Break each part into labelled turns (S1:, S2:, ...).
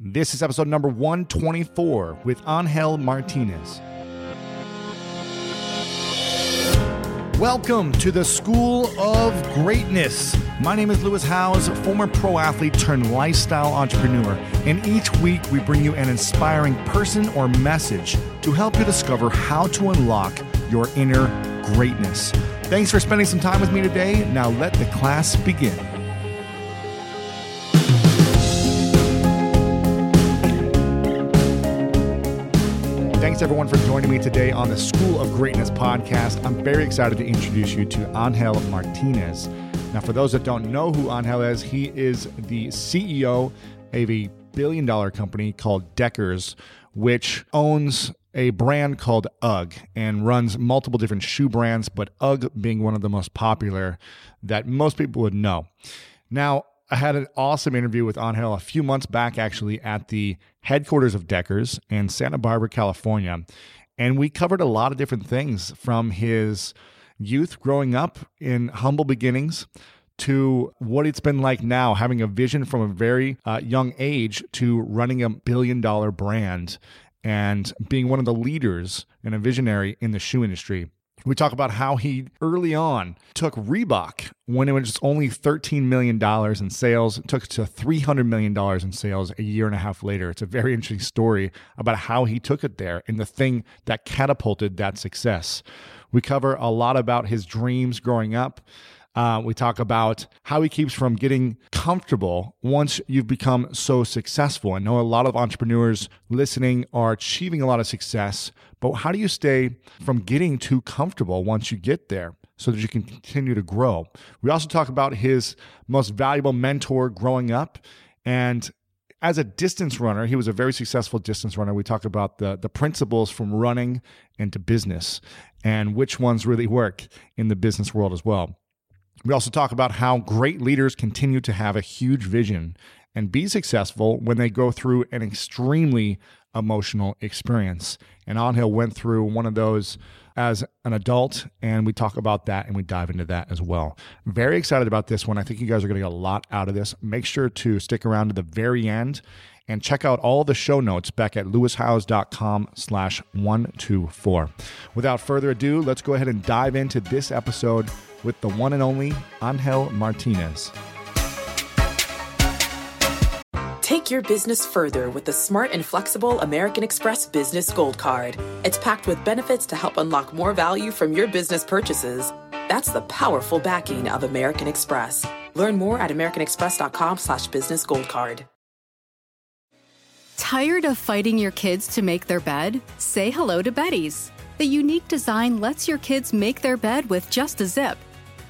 S1: This is episode number 124 with Angel Martinez. Welcome to the School of Greatness. My name is Lewis Howes, former pro athlete turned lifestyle entrepreneur, and each week we bring you an inspiring person or message to help you discover how to unlock your inner greatness. Thanks for spending some time with me today. Now let the class begin. Everyone for joining me today on the School of Greatness podcast. I'm very excited to introduce you to Angel Martinez. Now, for those that don't know who Angel is, he is the CEO of a billion dollar company called Deckers, which owns a brand called UGG and runs multiple different shoe brands, but UGG being one of the most popular that most people would know. Now, I had an awesome interview with Angel a few months back, actually, at the headquarters of Deckers in Santa Barbara, California. And we covered a lot of different things from his youth growing up in humble beginnings to what it's been like now, having a vision from a very uh, young age to running a billion dollar brand and being one of the leaders and a visionary in the shoe industry. We talk about how he early on took Reebok when it was only $13 million in sales, took it to $300 million in sales a year and a half later. It's a very interesting story about how he took it there and the thing that catapulted that success. We cover a lot about his dreams growing up. Uh, we talk about how he keeps from getting comfortable once you've become so successful. I know a lot of entrepreneurs listening are achieving a lot of success, but how do you stay from getting too comfortable once you get there? So that you can continue to grow. We also talk about his most valuable mentor growing up and as a distance runner, he was a very successful distance runner. We talk about the the principles from running into business and which ones really work in the business world as well. We also talk about how great leaders continue to have a huge vision and be successful when they go through an extremely emotional experience. And Angel went through one of those as an adult, and we talk about that and we dive into that as well. Very excited about this one. I think you guys are going to get a lot out of this. Make sure to stick around to the very end and check out all the show notes back at lewishowes.com slash 124. Without further ado, let's go ahead and dive into this episode with the one and only Angel Martinez.
S2: Take your business further with the smart and flexible American Express Business Gold Card. It's packed with benefits to help unlock more value from your business purchases. That's the powerful backing of American Express. Learn more at americanexpress.com slash business gold card.
S3: Tired of fighting your kids to make their bed? Say hello to Beddy's. The unique design lets your kids make their bed with just a zip.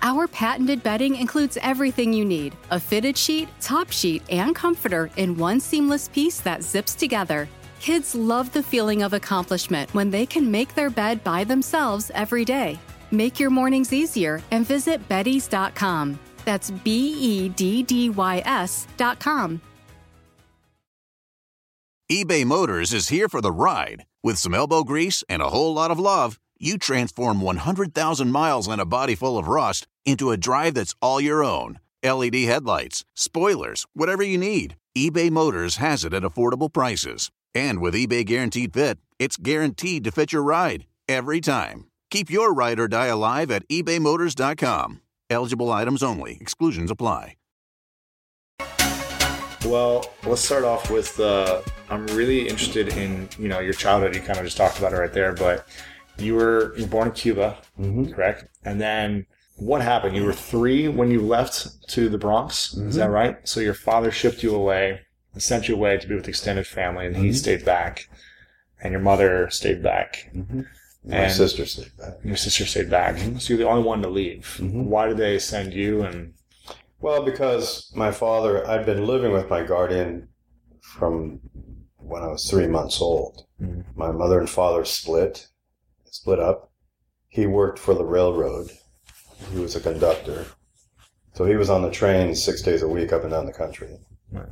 S3: Our patented bedding includes everything you need a fitted sheet, top sheet, and comforter in one seamless piece that zips together. Kids love the feeling of accomplishment when they can make their bed by themselves every day. Make your mornings easier and visit Beddy's.com. That's B E D D Y S.com.
S4: eBay Motors is here for the ride. With some elbow grease and a whole lot of love, you transform 100,000 miles and a body full of rust into a drive that's all your own. LED headlights, spoilers, whatever you need, eBay Motors has it at affordable prices. And with eBay Guaranteed Fit, it's guaranteed to fit your ride every time. Keep your ride or die alive at ebaymotors.com. Eligible items only, exclusions apply.
S1: Well, let's start off with uh, I'm really interested in you know your childhood. You kind of just talked about it right there, but you were you were born in Cuba, mm-hmm. correct? And then what happened? You were three when you left to the Bronx. Is that mm-hmm. right? So your father shipped you away and sent you away to be with extended family, and he mm-hmm. stayed back, and your mother stayed back.
S5: My
S1: And-
S5: sister stayed back.
S1: Your sister stayed back, so you're the only one to leave. Why did they send you? And
S5: Well, because my father, I'd been living with my guardian from when I was three months old. My mother and father split, split up. He worked for the railroad. He was a conductor. So he was on the train six days a week up and down the country.
S1: Right.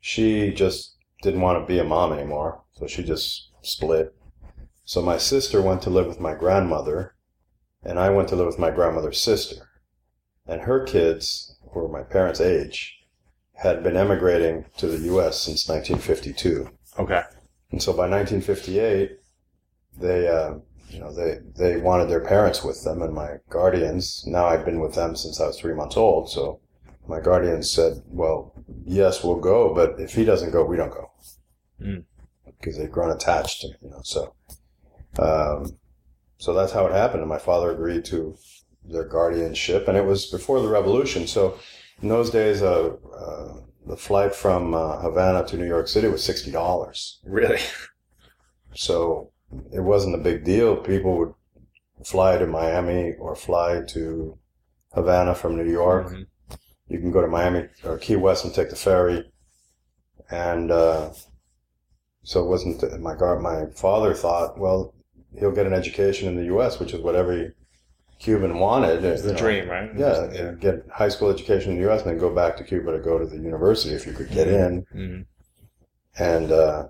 S5: She just didn't want to be a mom anymore. So she just split. So my sister went to live with my grandmother, and I went to live with my grandmother's sister. And her kids who were my parents' age. had been emigrating to the U.S. since 1952,
S1: Okay.
S5: and so by 1958, they, uh, you know, they they wanted their parents with them, and my guardians. Now I've been with them since I was three months old, so my guardians said, "Well, yes, we'll go, but if he doesn't go, we don't go,"
S1: Mm.
S5: because they'd grown attached, you know. So, um, so that's how it happened, and my father agreed to their guardianship, and it was before the revolution. So, in those days, uh, uh, the flight from uh, Havana to New York City was sixty dollars.
S1: Really?
S5: So it wasn't a big deal. People would fly to Miami or fly to Havana from New York.
S1: Mhm.
S5: You can go to Miami or Key West and take the ferry. And uh, so it wasn't my guard. My father thought, well, he'll get an education in the U.S., which is what every Cuban wanted.
S1: It's the
S5: know.
S1: dream, right?
S5: Yeah,
S1: Yeah.
S5: get high school education in the U.S. and then go back to Cuba to go to the university if you could get in.
S1: Mhm.
S5: And uh,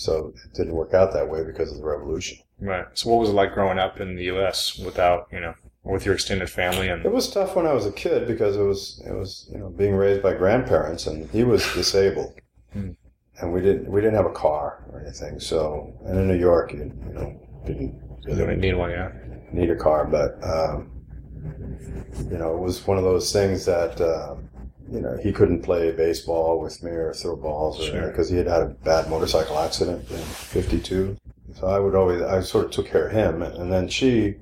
S5: so it didn't work out that way because of the revolution.
S1: Right. So, what was it like growing up in the U.S. without, you know, with your extended family and?
S5: It was tough when I was a kid because it was it was you know being raised by grandparents and he was disabled,
S1: Hmm.
S5: and we didn't we didn't have a car or anything. So and in New York you, you know didn't really
S1: need one, yeah.
S5: need a car, but um, you know it was one of those things that. Uh, you know, he couldn't play baseball with me or throw balls or
S1: Sure.
S5: because he had had a bad motorcycle accident in '52. So I would always, I sort of took care of him, and then she,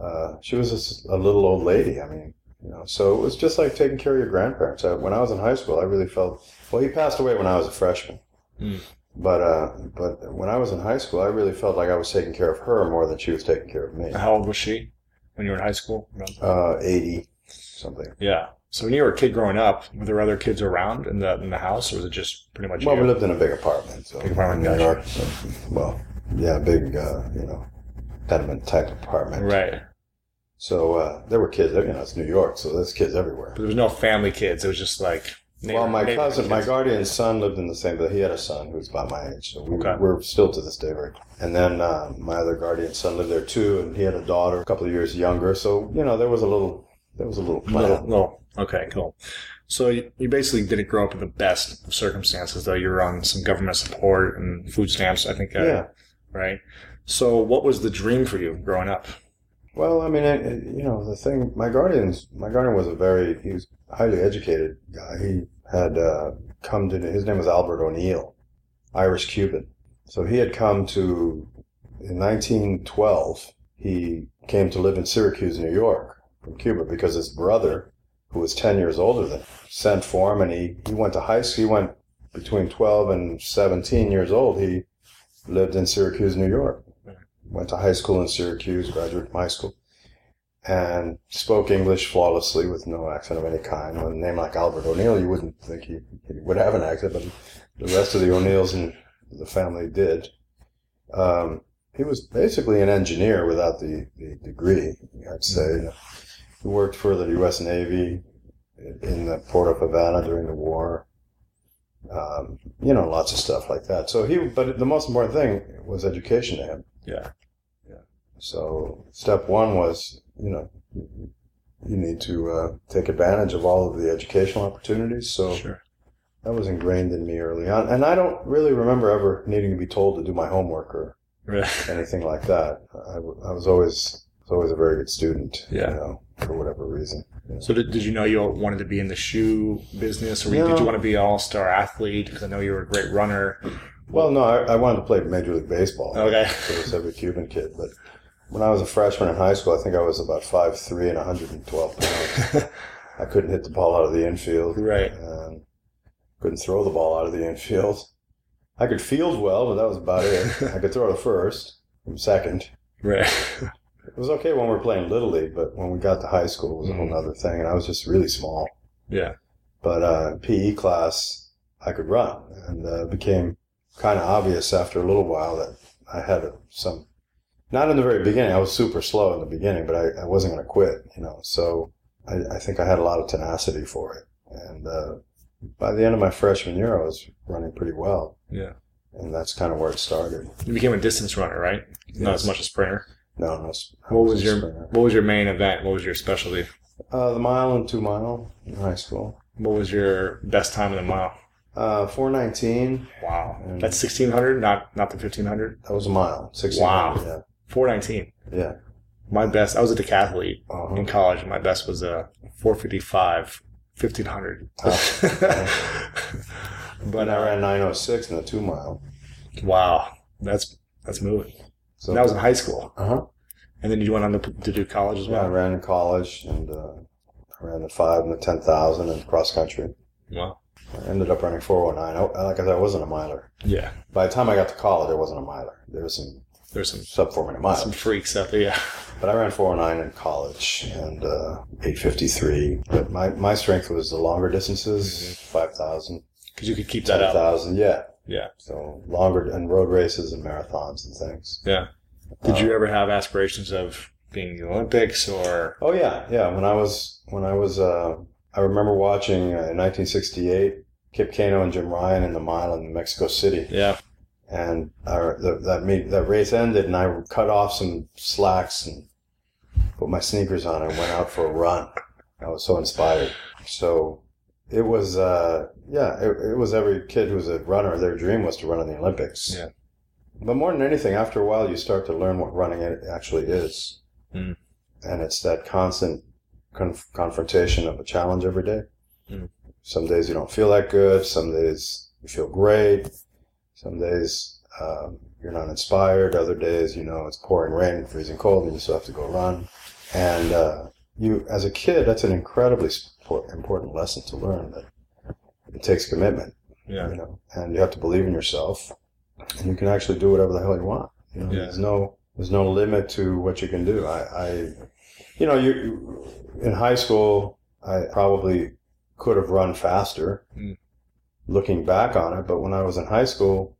S5: uh, she was just a little old lady. I mean, you know, so it was just like taking care of your grandparents. I, when I was in high school, I really felt. Well, he passed away when I was a freshman,
S1: Mm.
S5: but uh, but when I was in high school, I really felt like I was taking care of her more than she was taking care of me.
S1: How old was she when you were in high school?
S5: Uh, Eighty something.
S1: Yeah. So when you were a kid growing up, were there other kids around in the in the house, or was it just pretty much
S5: Well,
S1: you?
S5: we lived in a big apartment. So
S1: Big apartment,
S5: in New. York. So, well, yeah, big, uh, you know, tenement type apartment.
S1: right.
S5: So uh, there were kids. You know, it's New York, so there's kids everywhere.
S1: But there was no family kids. It was just like.
S5: well, my
S1: neighbor-
S5: cousin, my
S1: kids.
S5: guardian's son lived in the same, but he had a son who's about my age. So we,
S1: Okay.
S5: we're still to this day very. And then uh, my other guardian's son lived there too, and he had a daughter a couple of years younger. So you know, there was a little, there was a little.
S1: Little, little. Okay, cool. So you, you basically didn't grow up in the best of circumstances, though. You were on some government support and food stamps, I think. uh,
S5: Yeah.
S1: Right. So what was the dream for you growing up?
S5: Well, I mean, it- you know, the thing, my guardian's, my guardian was a very, he was highly educated guy. He had uh, come to, his name was Albert O'Neill, Irish Cuban. So he had come to, in 1912, he came to live in Syracuse, New York from Cuba because his brother, who was 10 years older than him, sent for him and he, he went to high school. He went between 12 and 17 years old. He lived in Syracuse, New York went to high school in Syracuse, graduated from high school, and spoke English flawlessly with no accent of any kind. With a name like Albert O'Neill, you wouldn't think he, he would have an accent, but the rest of the O'Neills in the family did. Um, he was basically an engineer without the, the degree, I'd say. He worked for the U.S. Navy in the port of Havana during the war. Um, you know, lots of stuff like that. So he, but the most important thing was education to him.
S1: Yeah. Yeah.
S5: So step one was, you know, you need to uh, take advantage of all of the educational opportunities. So
S1: Sure.
S5: that was ingrained in me early on, and I don't really remember ever needing to be told to do my homework or anything like that. I was always was always a very good student.
S1: Yeah.
S5: You know, for whatever reason.
S1: So did, did you know you wanted to be in the shoe business, or did you want to be an all-star athlete? Because I know you were a great runner.
S5: Well, no, I, I wanted to play Major League Baseball.
S1: Okay.
S5: So was every Cuban kid. But when I was a freshman in high school, I think I was about 5'3 and 112 pounds. I couldn't hit the ball out of the infield.
S1: Right.
S5: And couldn't throw the ball out of the infield. I could field well, but that was about it. I could throw to first from second.
S1: Right.
S5: It was okay when we were playing Little League, but when we got to high school, it was a whole
S1: Mhm.
S5: other thing. And I was just really small.
S1: yeah.
S5: But uh, PE class, I could run, and uh, it became kind of obvious after a little while that I had some. Not in the very beginning. I was super slow in the beginning, but I, I wasn't going to quit. You know, so I, I think I had a lot of tenacity for it. And uh, by the end of my freshman year, I was running pretty well,
S1: Yeah.
S5: and that's kind of where it started.
S1: You became a distance runner, right? Not
S5: Yes.
S1: as much a sprinter.
S5: No, no.
S1: What was your
S5: sprinter.
S1: What was your main event? What was your specialty?
S5: Uh, the mile and two mile in high school.
S6: What was your best time in the mile?
S5: Uh, 419.
S6: Wow,
S5: Mm.
S6: that's sixteen hundred, not not the fifteen hundred.
S5: That was a mile. 16.
S6: Wow. Four nineteen.
S5: Yeah. Yeah.
S6: My best. I was a decathlete
S5: Uh-huh.
S6: in college. And my best was a four fifty five. 1500 but
S5: I
S6: uh,
S5: ran 906 in the two mile.
S6: wow that's that's moving
S5: So
S6: that was in high school
S5: Uh huh.
S6: and then you went on to, to do college as
S5: Yeah, I ran in college and uh, I ran the five and the 10,000 and cross country.
S6: wow
S5: I ended up running 409. I, like I said, I wasn't a miler.
S6: yeah
S5: By the time I got to college, I wasn't a miler. There was some
S6: there's some
S5: sub four minute miles.
S6: some freaks out there yeah
S5: But I ran 409 in college and uh, 853. But my, my strength was the longer distances, 5,000,
S6: because you could keep that up
S5: 10,000. Yeah.
S6: Yeah
S5: So longer and road races and marathons and things.
S6: yeah did you ever have aspirations of being in the olympics or
S5: Oh yeah, yeah. When I was when I was, uh, I remember watching uh, in 1968 Kip Keino and Jim Ryun in the mile in Mexico City,
S6: yeah
S5: and I, the, that meet, that race ended, and I cut off some slacks and put my sneakers on and went out for a run. I was so inspired. So it was, uh, yeah, it, it was every kid who was a runner. Their dream was to run in the Olympics.
S6: Yeah.
S5: But more than anything, after a while, you start to learn what running it actually is,
S6: Mm.
S5: and it's that constant conf- confrontation of a challenge every day.
S6: Mm.
S5: Some days you don't feel that good. Some days you feel great. Some days um, you're not inspired. Other days, you know, it's pouring rain and freezing cold, and you still have to go run. And uh, you, as a kid, that's an incredibly important lesson to learn. That it takes commitment,
S6: yeah
S5: you know, and you have to believe in yourself, and you can actually do whatever the hell you want. You know,
S6: Yeah.
S5: there's no there's no limit to what you can do. I, I you know, you in high school, I probably could have run faster.
S6: Mm.
S5: Looking back on it, but when I was in high school,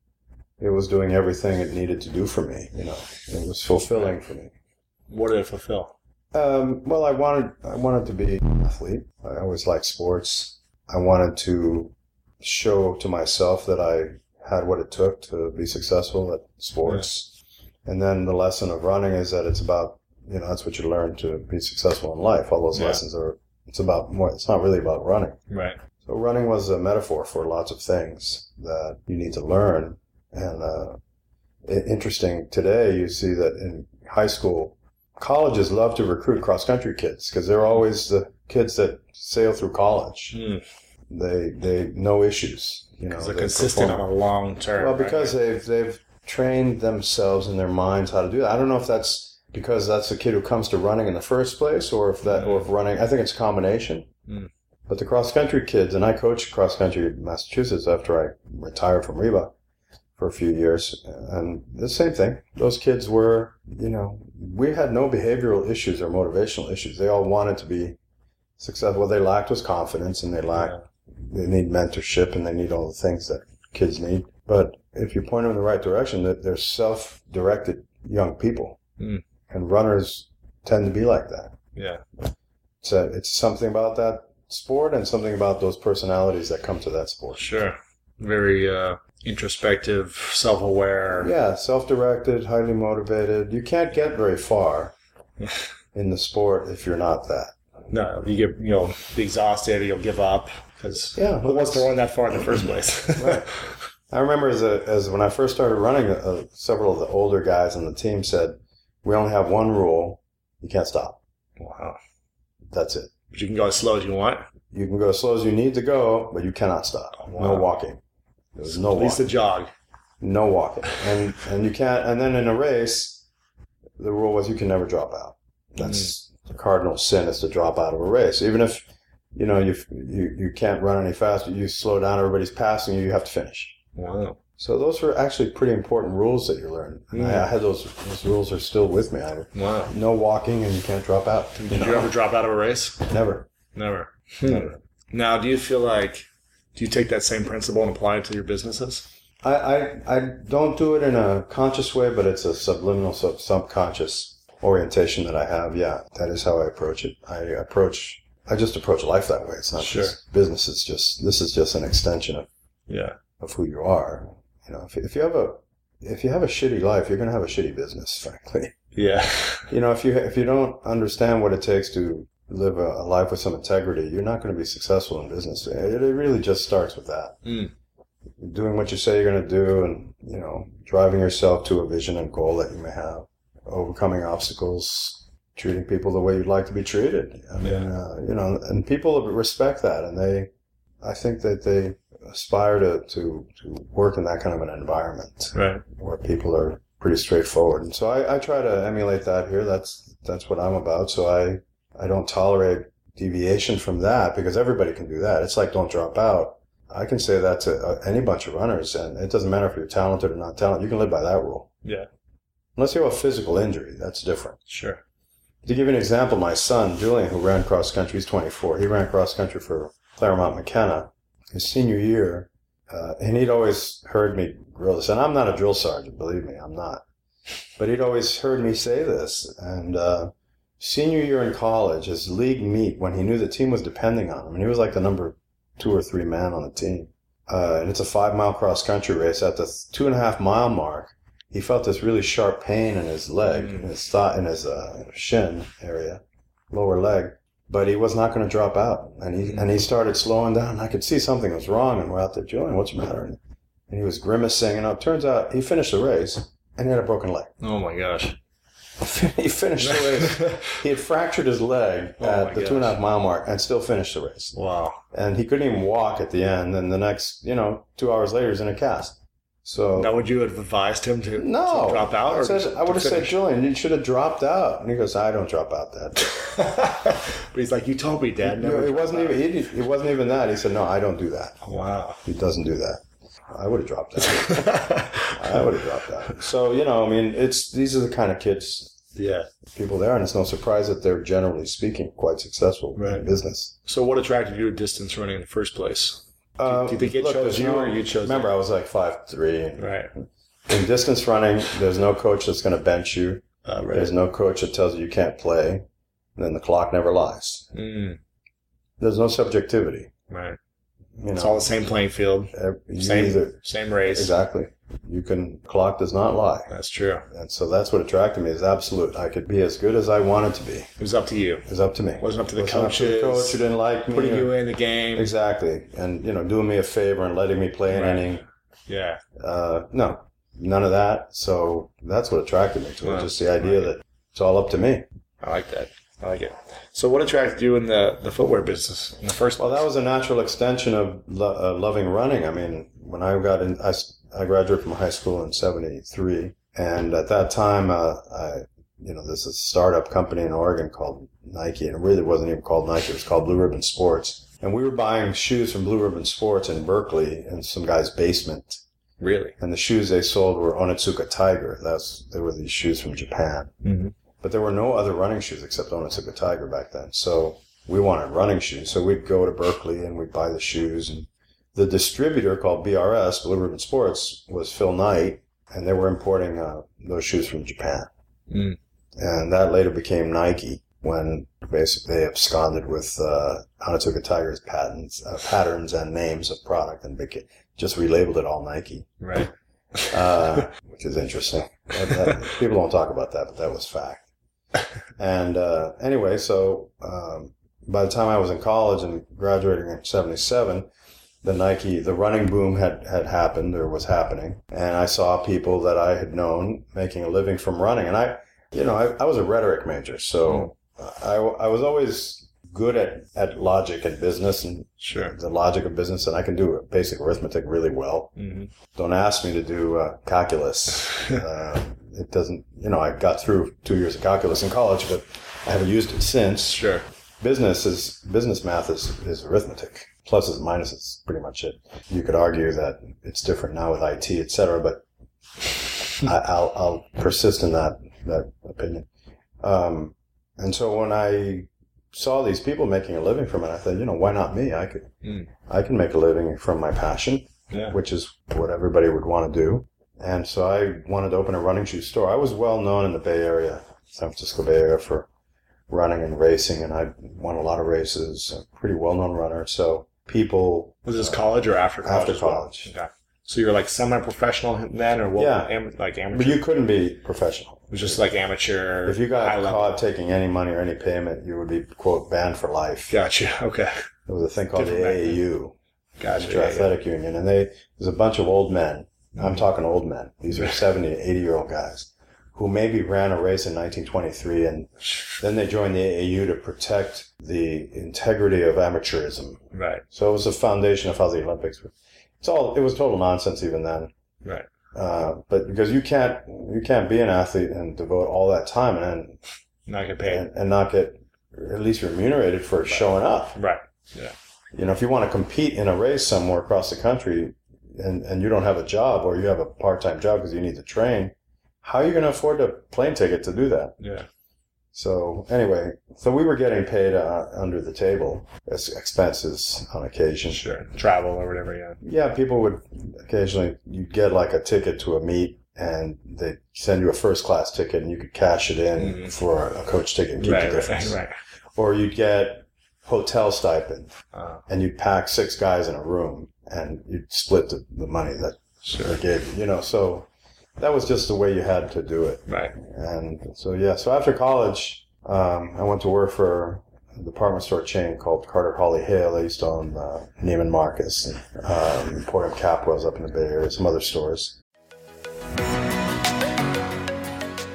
S5: it was doing everything it needed to do for me. You know, it was fulfilling for me.
S6: what did it fulfill
S5: Um, well, I wanted I wanted to be an athlete. I always liked sports. I wanted to show to myself that I had what it took to be successful at sports. And then the lesson of running is that it's about you know that's what you learn to be successful in life. All those
S6: Yeah.
S5: lessons are it's about more. It's not really about running.
S6: right
S5: So running was a metaphor for lots of things that you need to learn. And uh, interesting today, you see that in high school, colleges love to recruit cross country kids because they're always the kids that sail through college.
S6: mm.
S5: They they no issues. You know,
S6: they're consistent
S5: perform.
S6: on a long term
S5: Well,
S6: right?
S5: because they've they've trained themselves in their minds how to do that. I don't know if that's because that's the kid who comes to running in the first place, or if that, or if running. I think it's a combination.
S6: Mm.
S5: But the cross country kids, and I coached cross country in Massachusetts after I retired from Reebok for a few years, and the same thing. Those kids were, you know, we had no behavioral issues or motivational issues. They all wanted to be successful. What they lacked was confidence, and they lacked they need mentorship and they need all the things that kids need. But if you point them in the right direction, that they're self-directed young people,
S6: Mm.
S5: and runners tend to be like that.
S6: yeah
S5: It's a, it's something about that sport and something about those personalities that come to that sport.
S6: Sure. Very uh, introspective, self aware.
S5: Yeah, self-directed, highly motivated. You can't get very far in the sport if you're not that.
S6: No, you get you know be exhausted, you'll give up because
S5: Yeah,
S6: who wants to run that far in the first place?
S5: Right. I remember as a, as when I first started running, uh, several of the older guys on the team said, "We only have one rule: you can't stop.
S6: wow.
S5: That's it.
S6: But you can go as slow as you want.
S5: You can go as slow as you need to go, but you cannot stop. No
S6: Wow.
S5: Walking. There's no
S6: At least a jog.
S5: No walking. And and you can't. And then in a race, the rule was you can never drop out. That's mm. the cardinal sin is to drop out of a race. Even if you know you you you can't run any faster, you slow down. Everybody's passing you. You have to finish.
S6: Wow.
S5: So those were actually pretty important rules that you learn. And I, I had those. Those rules are still with me. I,
S6: Wow.
S5: no walking, and you can't drop out.
S6: Did you ever drop out of a race?
S5: Never.
S6: Never.
S5: Never. Hmm.
S6: Now, do you feel like do you take that same principle and apply it to your businesses?
S5: I, I, I don't do it in a conscious way, but it's a subliminal, sub, subconscious orientation that I have. Yeah, that is how I approach it. I approach, I just approach life that way. It's not
S6: Sure.
S5: just business. It's just, this is just an extension of,
S6: Yeah.
S5: of who you are. You know, if, if you have a, if you have a shitty life, you're going to have a shitty business, frankly.
S6: Yeah.
S5: You know, if you, if you don't understand what it takes to live a, a life with some integrity, you're not going to be successful in business. It, it really just starts with that.
S1: Mm.
S5: Doing what you say you're going to do and, you know, driving yourself to a vision and goal that you may have, overcoming obstacles, treating people the way you'd like to be treated. I mean,
S1: Yeah.
S5: uh, you know, and people respect that and they, I think that they aspire to, to, to work in that kind of an environment
S1: Right.
S5: where people are pretty straightforward. And so I, I try to emulate that here. That's that's what I'm about. So I I don't tolerate deviation from that because everybody can do that. It's like don't drop out. I can say that to uh, any bunch of runners, and it doesn't matter if you're talented or not talented. You can live by that rule.
S1: Yeah.
S5: Unless you have a physical injury, that's different.
S1: Sure.
S5: To give you an example, my son Julian, who ran cross country, he's 24. He ran cross country for Claremont McKenna his senior year, uh, and he'd always heard me grill this. And I'm not a drill sergeant, believe me, I'm not. But he'd always heard me say this. And uh, senior year in college, his league meet, when he knew the team was depending on him, and he was like the number two or three man on the team. Uh, and it's a five mile cross country race. At the two and a half mile mark, he felt this really sharp pain in his leg, in his thigh, in his uh, shin area, lower leg. But he was not going to drop out, and he and he started slowing down. I could see something was wrong, and we're out there, Julian, what's the matter? And, and he was grimacing, and it turns out he finished the race, and he had a broken leg.
S1: Oh my gosh.
S5: he finished the race. he had fractured his leg
S1: Oh
S5: at the two and a
S1: gosh.
S5: half mile mark, and still finished the race.
S1: Wow.
S5: And he couldn't even walk at the end. And the next, you know, two hours later, he's in a cast. So
S1: Now, would you have advised him to,
S5: no,
S1: to drop out?
S5: I,
S1: Or
S5: I would have said. Julian, you should have dropped out. And he goes, I don't drop out that.
S1: but he's like, you told me, Dad.
S5: No,
S1: Never
S5: it wasn't even. He, it wasn't even that. He said, "No, I don't do that.
S1: Wow.
S5: He doesn't do that." I would have dropped that. I would have dropped that. So you know, I mean, it's these are the kind of kids,
S1: yeah.
S5: people there, and it's no surprise that they're generally speaking quite successful
S1: Right.
S5: in business.
S1: So, what attracted you to distance running in the first place?
S5: Uh,
S1: do you think it
S5: look,
S1: chose you
S5: no-
S1: or you chose
S5: Remember, I was like five three.
S1: Right.
S5: In distance running, there's no coach that's going to bench you.
S1: Uh, right.
S5: There's no coach that tells you you can't play. And then the clock never lies.
S1: Mm,
S5: There's no subjectivity.
S1: right.
S5: You
S1: It's
S5: know,
S1: all the same playing field,
S5: ev- you
S1: same
S5: either-
S1: same race.
S5: exactly. You can clock does not lie.
S1: That's true.
S5: And so that's what attracted me is absolute. I could be as good as I wanted to be.
S1: It was up to you.
S5: It was up to me.
S1: It wasn't up to the
S5: wasn't up to the
S1: coaches,
S5: coach who didn't like me.
S1: Putting
S5: or-
S1: you in the game.
S5: Exactly. And, you know, doing me a favor and letting me play an
S1: Right.
S5: inning.
S1: Yeah.
S5: Uh, no, none of that. So that's what attracted me to it. Just the idea that it's all up to me.
S1: I like that. I like it. So, what attracted you in the, the footwear business in the first
S5: Well, that was a natural extension of lo- uh, loving running. I mean, when I got in, I, I graduated from high school in 73. And at that time, uh, I, you know, there's a startup company in Oregon called Nike, and it really wasn't even called Nike. It was called Blue Ribbon Sports. And we were buying shoes from Blue Ribbon Sports in Berkeley in some guy's basement.
S1: really?
S5: And the shoes they sold were Onitsuka Tiger. That's, they were these shoes from Japan.
S1: Mm-hmm.
S5: But there were no other running shoes except Onitsuka Tiger back then. So we wanted running shoes. So we'd go to Berkeley and we'd buy the shoes. And the distributor called BRS, Blue Ribbon Sports, was Phil Knight. And they were importing uh, those shoes from Japan.
S1: Mm.
S5: And that later became Nike when basically they absconded with uh, Onitsuka Tiger's patents, uh, patterns and names of product and beca- just relabeled it all Nike
S1: Right.
S5: uh, which is interesting. That- that- people don't talk about that, but that was fact. And uh, anyway, so um, by the time I was in college and graduating in '77, the Nike, the running boom had had happened or was happening, and I saw people that I had known making a living from running. And I, you know, I, I was a rhetoric major, so I, I was always good at, at logic and business and
S1: Sure.
S5: the logic of business, and I can do basic arithmetic really well
S1: Mm-hmm.
S5: don't ask me to do uh, calculus. uh, it doesn't, you know, I got through two years of calculus in college, but I haven't used it since.
S1: Sure.
S5: Business is business math is, is arithmetic. Pluses and minuses, pretty much it. You could argue that it's different now with IT, et cetera, but I, I'll, I'll persist in that that opinion. Um, and so when I saw these people making a living from it, I thought, you know, why not me? I could,
S1: Mm.
S5: I can make a living from my passion
S1: Yeah.
S5: which is what everybody would want to do. And so I wanted to open a running shoe store. I was well known in the Bay Area, San Francisco Bay Area, for running and racing, and I won a lot of races. A pretty well known runner. So people
S1: Was this college or after college?
S5: After
S1: as well?
S5: college.
S1: Okay.
S6: So you're like semi-professional then, or what?
S5: Yeah.
S6: am- like amateur.
S5: But you couldn't be professional.
S6: it was just like amateur.
S5: If you got caught taking any money or any payment, you would be quote banned for life.
S6: Gotcha. Okay.
S5: There was a thing called
S6: Different
S5: the. AAU,
S6: Gotcha. Yeah,
S5: Athletic Union, and they there's a bunch of old men. I'm talking old men. These are 70, 80 year old guys who maybe ran a race in 1923, and then they joined the AAU to protect the integrity of amateurism.
S6: Right.
S5: So it was the foundation of how the Olympics. were. It's all it was total nonsense even then.
S6: Right.
S5: Uh, but because you can't you can't be an athlete and devote all that time and
S6: Not get paid.
S5: and, and not get at least remunerated for showing up.
S6: Right. Yeah.
S5: You know, if you want to compete in a race somewhere across the country and, and you don't have a job or you have a part time job because you need to train, how are you going to afford a plane ticket to do that?
S6: Yeah.
S5: So anyway, so we were getting paid uh, under the table as expenses on occasion.
S6: Sure. Travel or whatever. Yeah.
S5: Yeah, people would occasionally you'd get like a ticket to a meet and they'd send you a first class ticket and you could cash it in
S6: Mhm.
S5: for a coach ticket and keep
S6: Right.
S5: the
S6: Right. Right.
S5: Or you'd get hotel stipend
S6: Uh,
S5: and you'd pack six guys in a room and you'd split the, the money that
S6: sure.
S5: they gave you, you know, so that was just the way you had to do it.
S6: Right.
S5: And so, yeah, so after college, um, I went to work for a department store chain called Carter Hawley Hale. They used to own uh, Neiman Marcus, and, um, Emporium Capwell's up in the Bay Area, some other stores.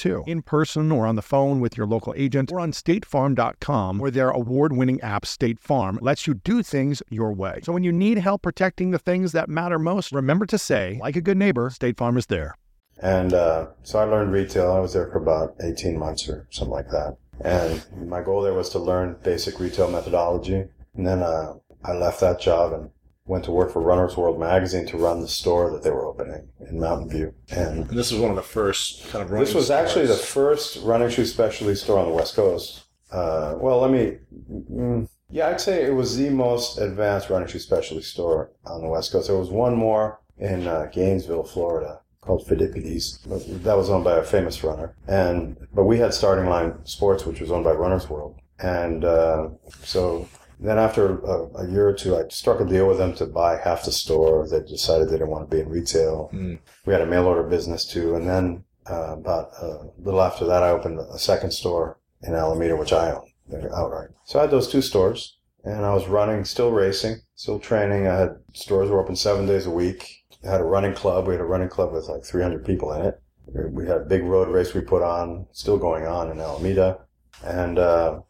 S1: too. In person or on the phone with your local agent or on statefarm.com, where their award winning app, State Farm, lets you do things your way. So when you need help protecting the things that matter most, remember to say, like a good neighbor, State Farm is there.
S5: And uh, so I learned retail. I was there for about 18 months or something like that. And my goal there was to learn basic retail methodology. And then uh, I left that job and went to work for Runner's World magazine to run the store that they were opening in Mountain View. And
S6: And this was one of the first kind of running
S5: this was actually the first running shoe specialty store on the West Coast. Uh, well, let me. Mm, yeah, I'd say it was the most advanced running shoe specialty store on the West Coast. There was one more in uh, Gainesville, Florida, called Phidippides. That was owned by a famous runner, and but we had Starting Line Sports, which was owned by Runner's World, and uh, so. Then after a, a year or two, I struck a deal with them to buy half the store. They decided they didn't want to be in retail.
S6: Mm.
S5: We had a mail order business too, and then uh, about a little after that, I opened a second store in Alameda, which I own outright. So I had those two stores, and I was running, still racing, still training. I had stores were open seven days a week. I had a running club. We had a running club with like 300 people in it. We had a big road race we put on, still going on in Alameda, and uh,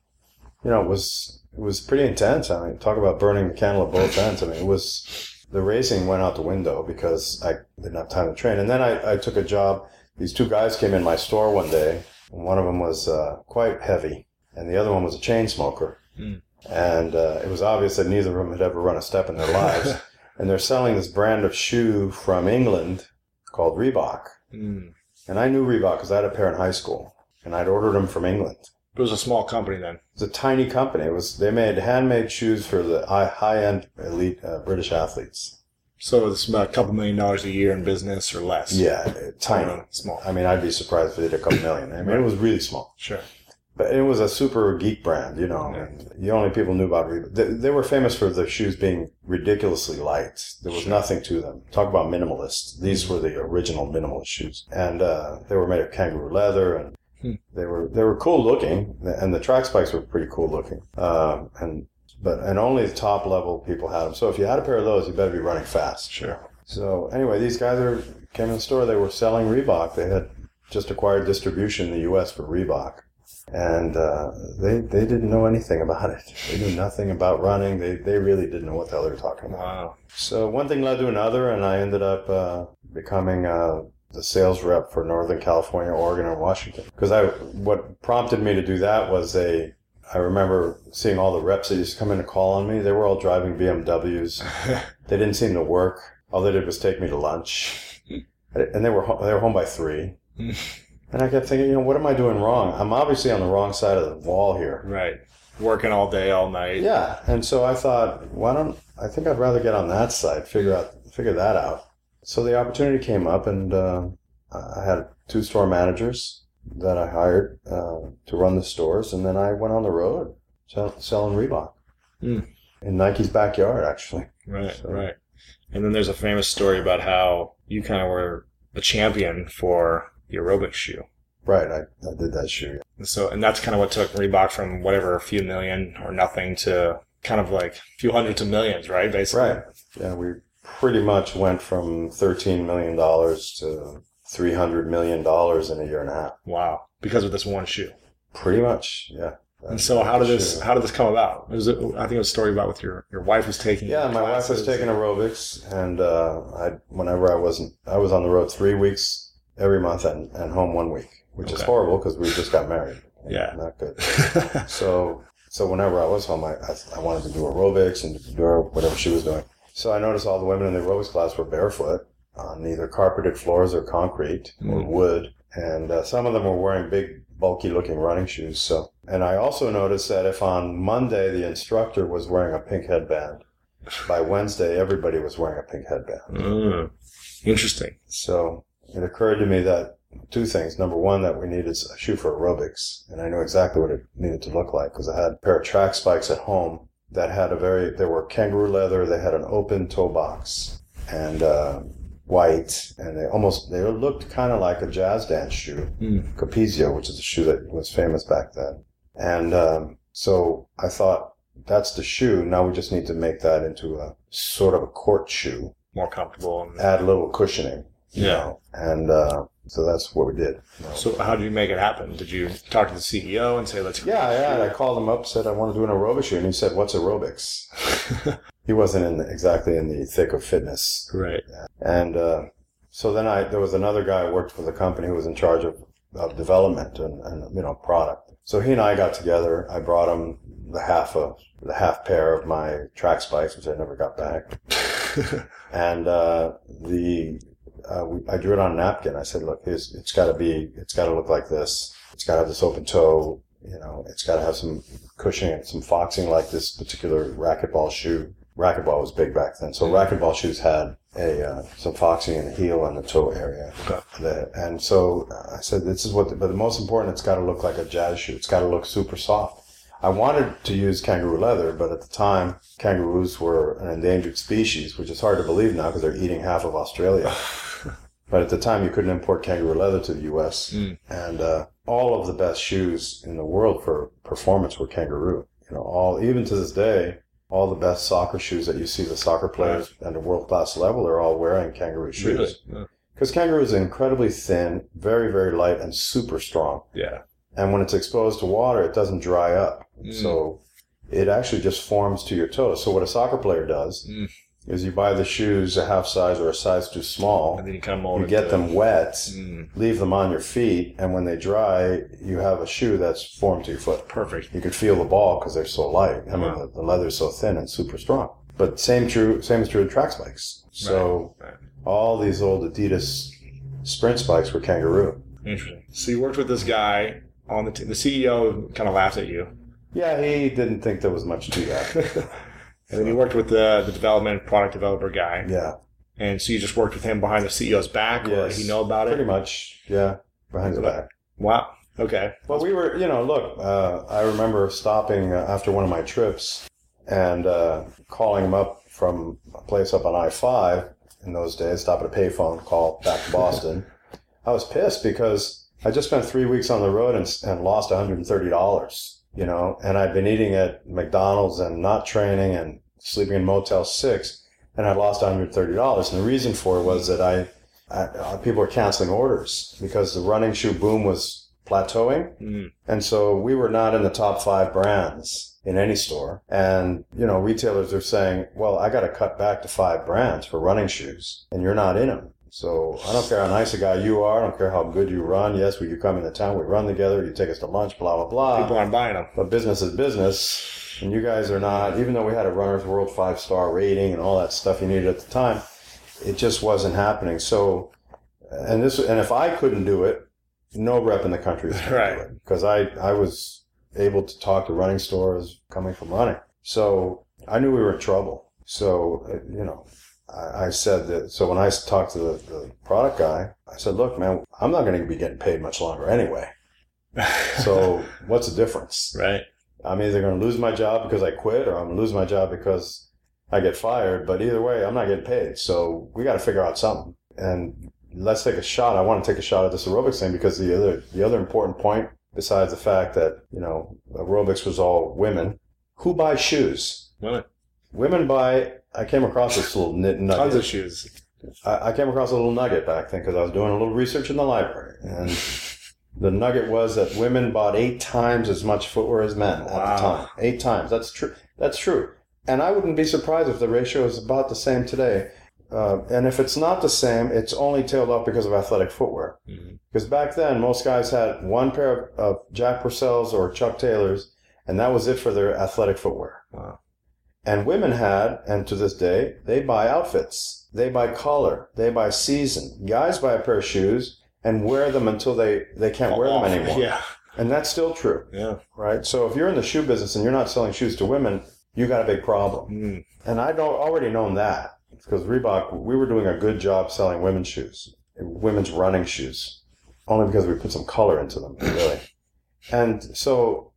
S5: you know, it was it was pretty intense. I mean, talk about burning the candle at both ends. I mean, it was the racing went out the window because I didn't have time to train. And then I, I took a job. These two guys came in my store one day. And one of them was uh, quite heavy, and the other one was a chain smoker.
S1: Mm.
S5: And uh, it was obvious that neither of them had ever run a step in their lives. and they're selling this brand of shoe from England called Reebok.
S1: Mm.
S5: And I knew Reebok because I had a pair in high school, and I'd ordered them from England.
S1: It was a small company then.
S5: It was a tiny company. It was they made handmade shoes for the high end elite uh, British athletes.
S1: So it's about a couple million dollars a year in business or less.
S5: Yeah, uh, tiny.
S1: Small.
S5: I mean, I'd be surprised if they did a couple million. I mean, it was really small.
S1: Sure.
S5: But it was a super geek brand, you know.
S1: Yeah.
S5: and The only people knew about Reebok. They, they were famous for their shoes being ridiculously light. There was
S1: Sure.
S5: nothing to them. Talk about minimalist. These were the original minimalist shoes, and uh, they were made of kangaroo leather, and
S1: Hmm.
S5: they were they were cool looking, and the track spikes were pretty cool looking. Um, and but and only the top level people had them. So if you had a pair of those, you better be running fast.
S1: Sure.
S5: So anyway, these guys are came in the store. They were selling Reebok. They had just acquired distribution in the U.S. for Reebok, and uh, they they didn't know anything about it. They knew nothing about running. They they really didn't know what the hell they were talking about.
S1: Wow.
S5: So one thing led to another, and I ended up uh, becoming uh, the sales rep for Northern California, Oregon, and Washington. Because I what prompted me to do that was a I remember seeing all the reps that used to come in to call on me. They were all driving BMWs. They didn't seem to work. All they did was take me to lunch, and they were ho- they were home by three. And I kept thinking, you know, what am I doing wrong? I'm obviously on the wrong side of the wall here.
S1: Right. Working all day, all night.
S5: Yeah, and so I thought, why don't I think I'd rather get on that side, figure out figure that out. So the opportunity came up, and uh, I had two store managers that I hired uh, to run the stores, and then I went on the road sell, selling Reebok
S1: Hmm.
S5: in Nike's backyard, actually.
S1: Right,
S5: So-
S1: right. And then there's a famous story about how you kind of were the champion for the aerobic shoe.
S5: Right, I, I did that shoe.
S1: And so, and that's kind of what took Reebok from whatever a few million or nothing to kind of like a few hundreds of millions, right? Basically.
S5: Right. Yeah, we pretty much went from thirteen million dollars to three hundred million dollars in a year and a half.
S1: Wow. Because of this one shoe.
S5: Pretty much, yeah.
S1: And so, how did this?
S5: Shoe.
S1: How did this come about? Was it? I think it was a story about with your your wife was taking.
S5: Yeah, my wife was taking aerobics, and uh, I whenever I wasn't, I was on the road three weeks every month and, and home one week, which is horrible because we just got married.
S1: Yeah.
S5: not good. So so whenever I was home, I, I I wanted to do aerobics and do whatever she was doing. So I noticed all the women in the aerobics class were barefoot on either carpeted floors or concrete or
S1: Mm.
S5: wood, and uh, some of them were wearing big, bulky-looking running shoes. So, and I also noticed that if on Monday the instructor was wearing a pink headband, by Wednesday everybody was wearing a pink headband.
S1: Mm. Interesting.
S5: So it occurred to me that two things. Number one, that we needed a shoe for aerobics, and I knew exactly what it needed to look like because I had a pair of track spikes at home that had a very, they were kangaroo leather. They had an open toe box and uh, white, and they almost, they looked kind of like a jazz dance shoe.
S1: Mm.
S5: Capezio, which is a shoe that was famous back then. And um, so I thought, that's the shoe. Now we just need to make that into a sort of a court shoe
S1: More comfortable. And,
S5: add a little cushioning. you
S1: Yeah.
S5: know, And uh, so that's what we did.
S1: so, how did you make it happen? Did you talk to the CEO and say, "Let's"?
S5: Yeah, yeah. I called him up, said I want to do an aerobic shoe, and he said, "What's aerobics?" he wasn't in the, exactly in the thick of fitness,
S1: right.
S5: and uh, so then I there was another guy who worked for the company who was in charge of, of development and, and you know product. So he and I got together. I brought him the half of the half pair of my track spikes, which I never got back. and uh, the uh, we, I drew it on a napkin. I said, "Look, it's got to be, it's got to look like this. It's got to have this open toe. You know, it's got to have some cushioning and some foxing like this particular racquetball shoe. Racquetball was big back then, so racquetball shoes had a uh, some foxing in the heel and the toe area.
S1: Okay.
S5: The- and so I said, "This is what." The, but the most important, it's got to look like a jazz shoe. It's got to look super soft. I wanted to use kangaroo leather, but at the time, kangaroos were an endangered species, which is hard to believe now because they're eating half of Australia. but at the time, you couldn't import kangaroo leather to the U.S.
S1: Mm.
S5: And uh, all of the best shoes in the world for performance were kangaroo. You know, all even to this day, all the best soccer shoes that you see the soccer players at a world class level are all wearing kangaroo shoes.
S1: Really? Yeah.
S5: Because kangaroo is incredibly thin, very very light, and super strong.
S1: Yeah.
S5: And when it's exposed to water, it doesn't dry up. So it actually just forms to your toes. So what a soccer player does
S1: Mm.
S5: Is you buy the shoes a half size or a size too small.
S1: And then you kind of mold
S5: You get them wet,
S1: Mm.
S5: leave them on your feet, and when they dry, you have a shoe that's formed to your foot.
S1: Perfect.
S5: You could feel the ball because they're so light. I mean, the, the leather's so thin and super strong. But same true, same is true with track spikes. So
S1: Right, right.
S5: all these old Adidas sprint spikes were kangaroo.
S1: Interesting. So you worked with this guy on the team. The CEO kind of laughed at you.
S5: Yeah, he didn't think there was much to that.
S1: And then you worked with the, the development product developer guy.
S5: yeah,
S1: And so you just worked with him behind the CEO's back, or
S5: Yes.
S1: he know about it?
S5: pretty much. Yeah, behind the back.
S1: Wow. Okay.
S5: Well, we were, you know, look, uh, I remember stopping uh, after one of my trips and uh, calling him up from a place up on I 5 in those days, stop at a payphone, call back to Boston. I was pissed because I just spent three weeks on the road and, and lost $130, you know, and I've been eating at McDonald's and not training and sleeping in Motel 6, and I'd lost $130. And the reason for it was that I, I, uh, people were canceling orders because the running shoe boom was plateauing.
S1: Mm.
S5: And so we were not in the top five brands in any store. And, you know, retailers are saying, well, I got to cut back to five brands for running shoes and you're not in them. So I don't care how nice a guy you are. I don't care how good you run. Yes, we you come into town, we run together, you take us to lunch, blah, blah, blah.
S1: People aren't buying them.
S5: But business is business, and you guys are not. Even though we had a Runner's World five star rating and all that stuff you needed at the time, it just wasn't happening. So, and this, and if I couldn't do it, no rep in the country is
S1: Right.
S5: do it because I I was able to talk to running stores coming from running. So I knew we were in trouble. So you know. I said that. So when I talked to the, the product guy, I said, "Look, man, I'm not going to be getting paid much longer anyway. So what's the difference?
S1: right.
S5: I'm either going to lose my job because I quit or I'm going to lose my job because I get fired. But either way, I'm not getting paid. So we got to figure out something. And let's take a shot. I want to take a shot at this aerobics thing because the other, the other important point, besides the fact that, you know, aerobics was all women, who buys shoes?
S1: Women.
S5: Women buy, I came across this little nit
S1: Tons of shoes.
S5: I, I came across a little nugget back then because I was doing a little research in the library. And the nugget was that women bought eight times as much footwear as men at the time. Eight times. That's true. That's true. And I wouldn't be surprised if the ratio is about the same today. Uh, and if it's not the same, it's only tailed off because of athletic footwear.
S1: Mhm.
S5: Because back then, most guys had one pair of, of Jack Purcells or Chuck Taylors, and that was it for their athletic footwear.
S1: Wow.
S5: And women had, and to this day, they buy outfits. They buy color. They buy season. Guys buy a pair of shoes and wear them until they, they can't wear them anymore.
S1: Yeah.
S5: And that's still true,
S1: Yeah.
S5: right? So if you're in the shoe business and you're not selling shoes to women, you got a big problem.
S1: Mm.
S5: And I'd al- already known that because Reebok, we were doing a good job selling women's shoes, women's running shoes, only because we put some color into them, really. and so,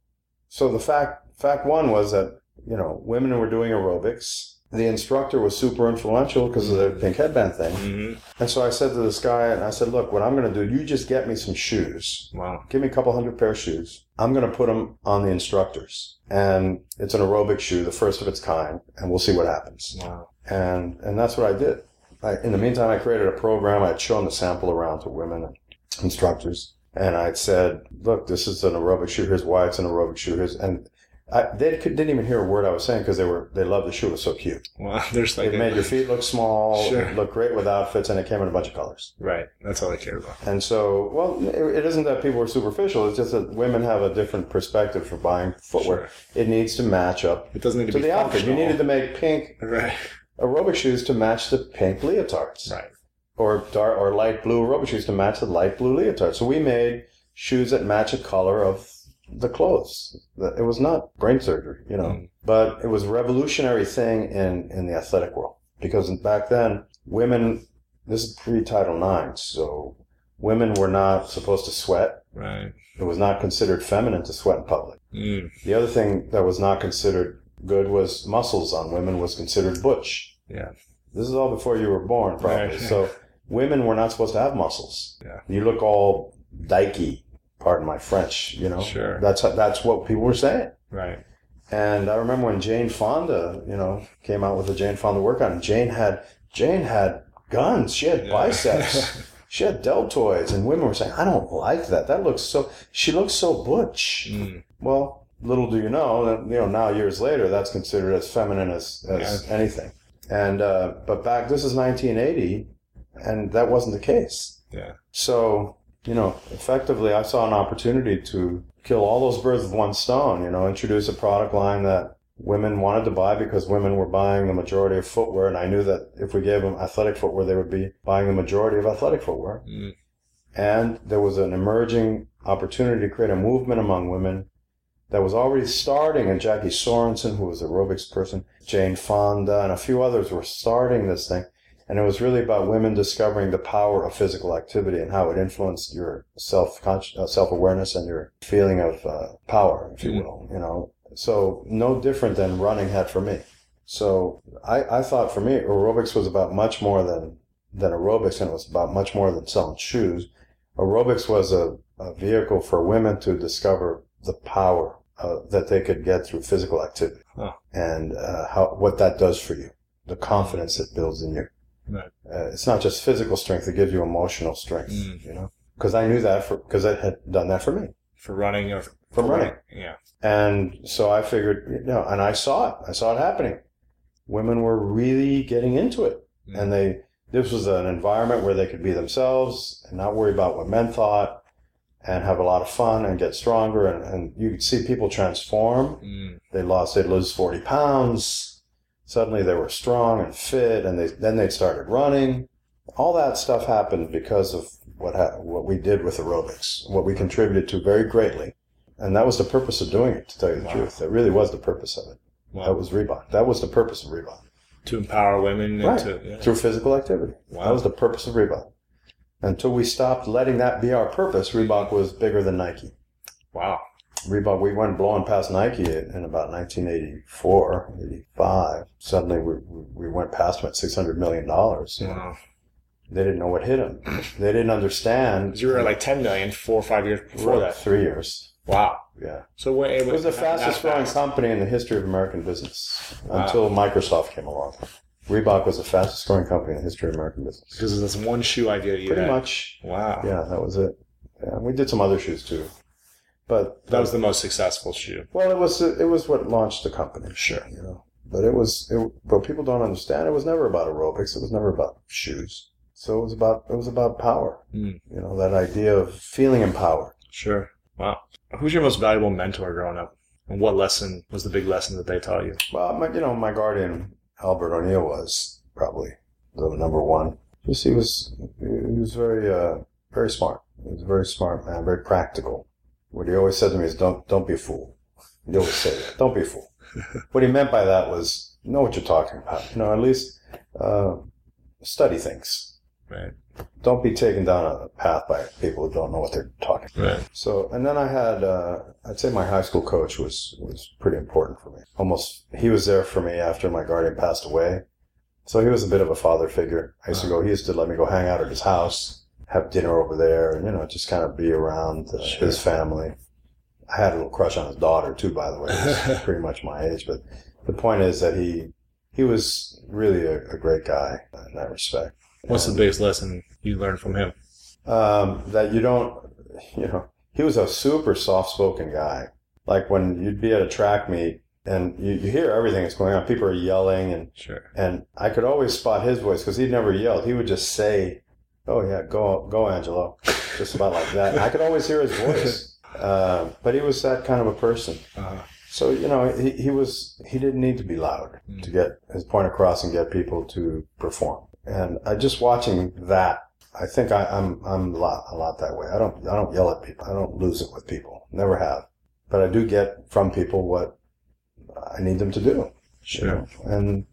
S5: so the fact, fact one was that, you know, women were doing aerobics. The instructor was super influential because of the pink headband thing.
S1: hmm
S5: And so I said to this guy, and I said, look, what I'm going to do, you just get me some shoes
S1: Wow.
S5: give me a couple hundred pair of shoes. I'm going to put them on the instructors. And it's an aerobic shoe, the first of its kind, and we'll see what happens.
S1: Wow.
S5: And, and that's what I did. I, in the meantime, I created a program. I'd shown the sample around to women and instructors. And I'd said, look, this is an aerobic shoe. Here's why it's an aerobic shoe. Here's, and I, they could, didn't even hear a word I was saying because they were, they loved the shoe. It was so cute.
S1: Wow. There's like
S5: It made your feet look small.
S1: Sure.
S5: It looked great with outfits and it came in a bunch of colors.
S1: right. That's all I care about.
S5: And so, well, it it isn't that people are superficial. It's just that women have a different perspective for buying footwear. It needs to match up
S1: It doesn't need to,
S5: to
S1: be
S5: the outfit. You needed to make pink
S1: Right.
S5: aerobic shoes to match the pink leotards,
S1: Right.
S5: or dark or light blue aerobic shoes to match the light blue leotards. So we made shoes that match a color of the clothes. It was not brain surgery, you know,
S1: Mm.
S5: but it was a revolutionary thing in in the athletic world because back then women. This is pre Title IX, so women were not supposed to sweat.
S1: Right.
S5: It was not considered feminine to sweat in public.
S1: Mm.
S5: The other thing that was not considered good was muscles on women was considered butch.
S1: Yeah.
S5: This is all before you were born, probably.
S1: Right.
S5: So women were not supposed to have muscles.
S1: Yeah.
S5: You look all dykey, pardon my French, you know.
S1: Sure.
S5: That's that's what people were saying.
S1: Right.
S5: And I remember when Jane Fonda, you know, came out with the Jane Fonda workout, and Jane had Jane had guns. She had
S1: Yeah.
S5: biceps. she had deltoids, and women were saying, "I don't like that. That looks so." She looks so butch.
S1: Mm.
S5: Well, little do you know that you know now years later that's considered as feminine as, as anything. And uh, but back this is 1980, and that wasn't the case.
S6: Yeah.
S5: So you know, effectively, I saw an opportunity to kill all those birds with one stone. You know, introduce a product line that women wanted to buy because women were buying the majority of footwear, and I knew that if we gave them athletic footwear, they would be buying the majority of athletic footwear.
S6: Mm.
S5: And there was an emerging opportunity to create a movement among women that was already starting, and Jacki Sorensen, who was a aerobics person, Jane Fonda, and a few others were starting this thing. And it was really about women discovering the power of physical activity and how it influenced your self uh, self awareness and your feeling of uh, power, if you
S6: Mhm.
S5: will. You know, so no different than running had for me. So I, I thought for me, aerobics was about much more than than aerobics, and it was about much more than selling shoes. Aerobics was a, a vehicle for women to discover the power uh, that they could get through physical activity and uh, how what that does for you, the confidence it builds in you.
S6: Right.
S5: Uh, it's not just physical strength; it gives you emotional strength.
S6: Mm.
S5: You know, because I knew that for because it had done that for me.
S6: For running or
S5: From running.
S6: Yeah.
S5: And so I figured, you know, and I saw it. I saw it happening. Women were really getting into it.
S6: Mm.
S5: And they, this was an environment where they could be themselves and not worry about what men thought and have a lot of fun and get stronger. And, and you could see people transform.
S6: Mm.
S5: They lost, they'd lose 40 pounds. Suddenly they were strong and fit and they, then they started running. All that stuff happened because of what, ha- what we did with aerobics, what we contributed to very greatly. And that was the purpose of doing it, to tell you the
S6: Wow.
S5: truth. That really was the purpose of it.
S6: Wow.
S5: That was Reebok. That was the purpose of Reebok.
S6: to empower women and
S5: Right.
S6: to yeah.
S5: Through physical activity.
S6: Wow.
S5: That was the purpose of Reebok. Until we stopped letting that be our purpose, Reebok was bigger than Nike.
S6: Wow.
S5: Reebok, we went blowing past Nike in about 1984, 85. Suddenly we, we went past them at $600 million.
S6: Wow.
S5: They didn't know what hit them. They didn't understand.
S6: you were at like 10 million four or five years before that.
S5: Three years.
S6: Wow.
S5: Yeah.
S6: So when,
S5: It was the fastest growing company in the history of American business until Microsoft came along. Reebok was the fastest growing company in the history of American business.
S6: Because of this one shoe idea you
S5: Pretty
S6: had.
S5: much.
S6: Wow.
S5: Yeah, that was it. Yeah, we did some other shoes too, but
S6: That was the most successful shoe.
S5: well, it was it was what launched the company.
S6: Sure.
S5: you know. But it was, it, but people don't understand. It was never about aerobics. It was never about shoes. So it was about it was about power.
S6: Mm.
S5: You know, that idea of feeling empowered.
S6: Sure. Wow. Who's your most valuable mentor growing up? And what lesson was the big lesson that they taught you?
S5: Well, my, you know, my guardian Albert O'Neill was probably the number one. Just he was he was very uh, very smart. He was a very smart man, very practical. What he always said to me is, "Don't don't be a fool." He always that, "Don't be a fool." what he meant by that was know what you're talking about. You know, at least uh, study things.
S6: Right.
S5: Don't be taken down a path by people who don't know what they're talking. about.
S6: Right.
S5: So, and then I had, uh, I'd say my high school coach was, was pretty important for me. Almost, he was there for me after my guardian passed away. So he was a bit of a father figure. I used to go, he used to let me go hang out at his house, have dinner over there, and, you know, just kind of be around uh,
S6: Sure.
S5: his family. I had a little crush on his daughter too, by the way. He pretty much my age, but the point is that he, he was really a, a great guy in that respect.
S6: What's the biggest lesson you learned from him?
S5: um, that you don't, you know, he was a super soft spoken guy. Like when you'd be at a track meet and you, you hear everything that's going on, people are yelling and,
S6: Sure.
S5: and I could always spot his voice because he'd never yelled. He would just say, Oh yeah, go, go Angelo. Just about like that. And I could always hear his voice. Uh, but he was that kind of a person.
S6: Uh,
S5: So, you know, he, he was, he didn't need to be loud to get his point across and get people to perform. And I just watching that, I think I, I'm, I'm a lot, a lot that way. I don't, I don't yell at people. I don't lose it with people. Never have. But I do get from people what I need them to do. you
S6: sure.
S5: know. And,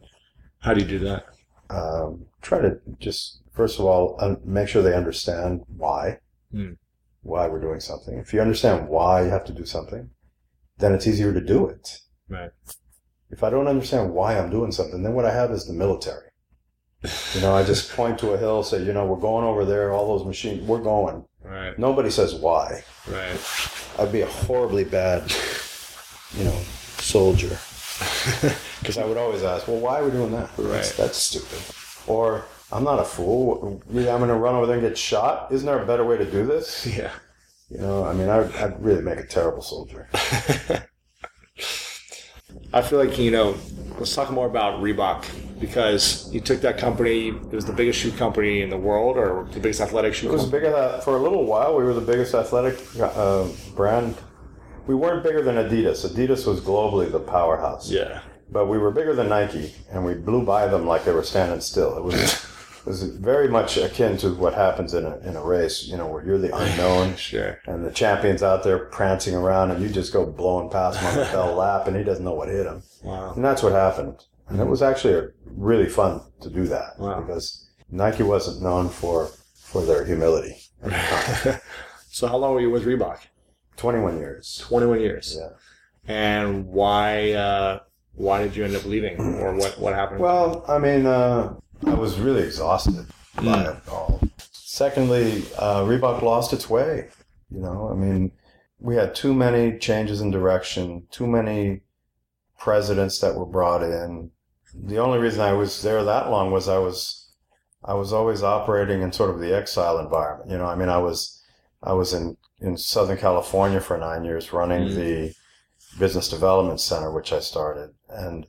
S6: How do you do that?
S5: um, try to just, first of all, un- make sure they understand why,
S6: Hmm.
S5: why we're doing something. If you understand why you have to do something, then it's easier to do it.
S6: Right.
S5: if I don't understand why I'm doing something, then what I have is the military. You know, I just point to a hill, say, you know, we're going over there, all those machines, we're going.
S6: Right.
S5: Nobody says why.
S6: Right.
S5: I'd be a horribly bad, you know, soldier. Because I would always ask, well, why are we doing that? That's,
S6: Right.
S5: that's stupid. Or, I'm not a fool. Yeah, I'm going to run over there and get shot. Isn't there a better way to do this?
S6: Yeah.
S5: You know, I mean, I, I'd really make a terrible soldier.
S6: I feel like you know. Let's talk more about Reebok because you took that company. It was the biggest shoe company in the world, or the biggest athletic shoe.
S5: It was
S6: company.
S5: bigger than, for a little while. We were the biggest athletic uh, brand. We weren't bigger than Adidas. Adidas was globally the powerhouse.
S6: Yeah.
S5: But we were bigger than Nike, and we blew by them like they were standing still. It was was very much akin to what happens in a in a race. You know, where you're the unknown,
S6: Sure.
S5: and the champion's out there prancing around, and you just go blowing past him on the bell lap, and he doesn't know what hit him.
S6: Wow.
S5: And that's what happened. And it was actually really fun to do that
S6: Wow.
S5: because Nike wasn't known for for their humility.
S6: so how long were you with Reebok?
S5: 21 years.
S6: Twenty-one years.
S5: Yeah.
S6: And why? Uh, why did you end up leaving, or what? What happened?
S5: Well, I mean, uh, I was really exhausted by it all. Secondly, uh, Reebok lost its way. You know, I mean, we had too many changes in direction, too many presidents that were brought in. The only reason I was there that long was I was, I was always operating in sort of the exile environment. You know, I mean, I was, I was in in Southern California for nine years running
S6: Mm.
S5: the business development center, which I started, and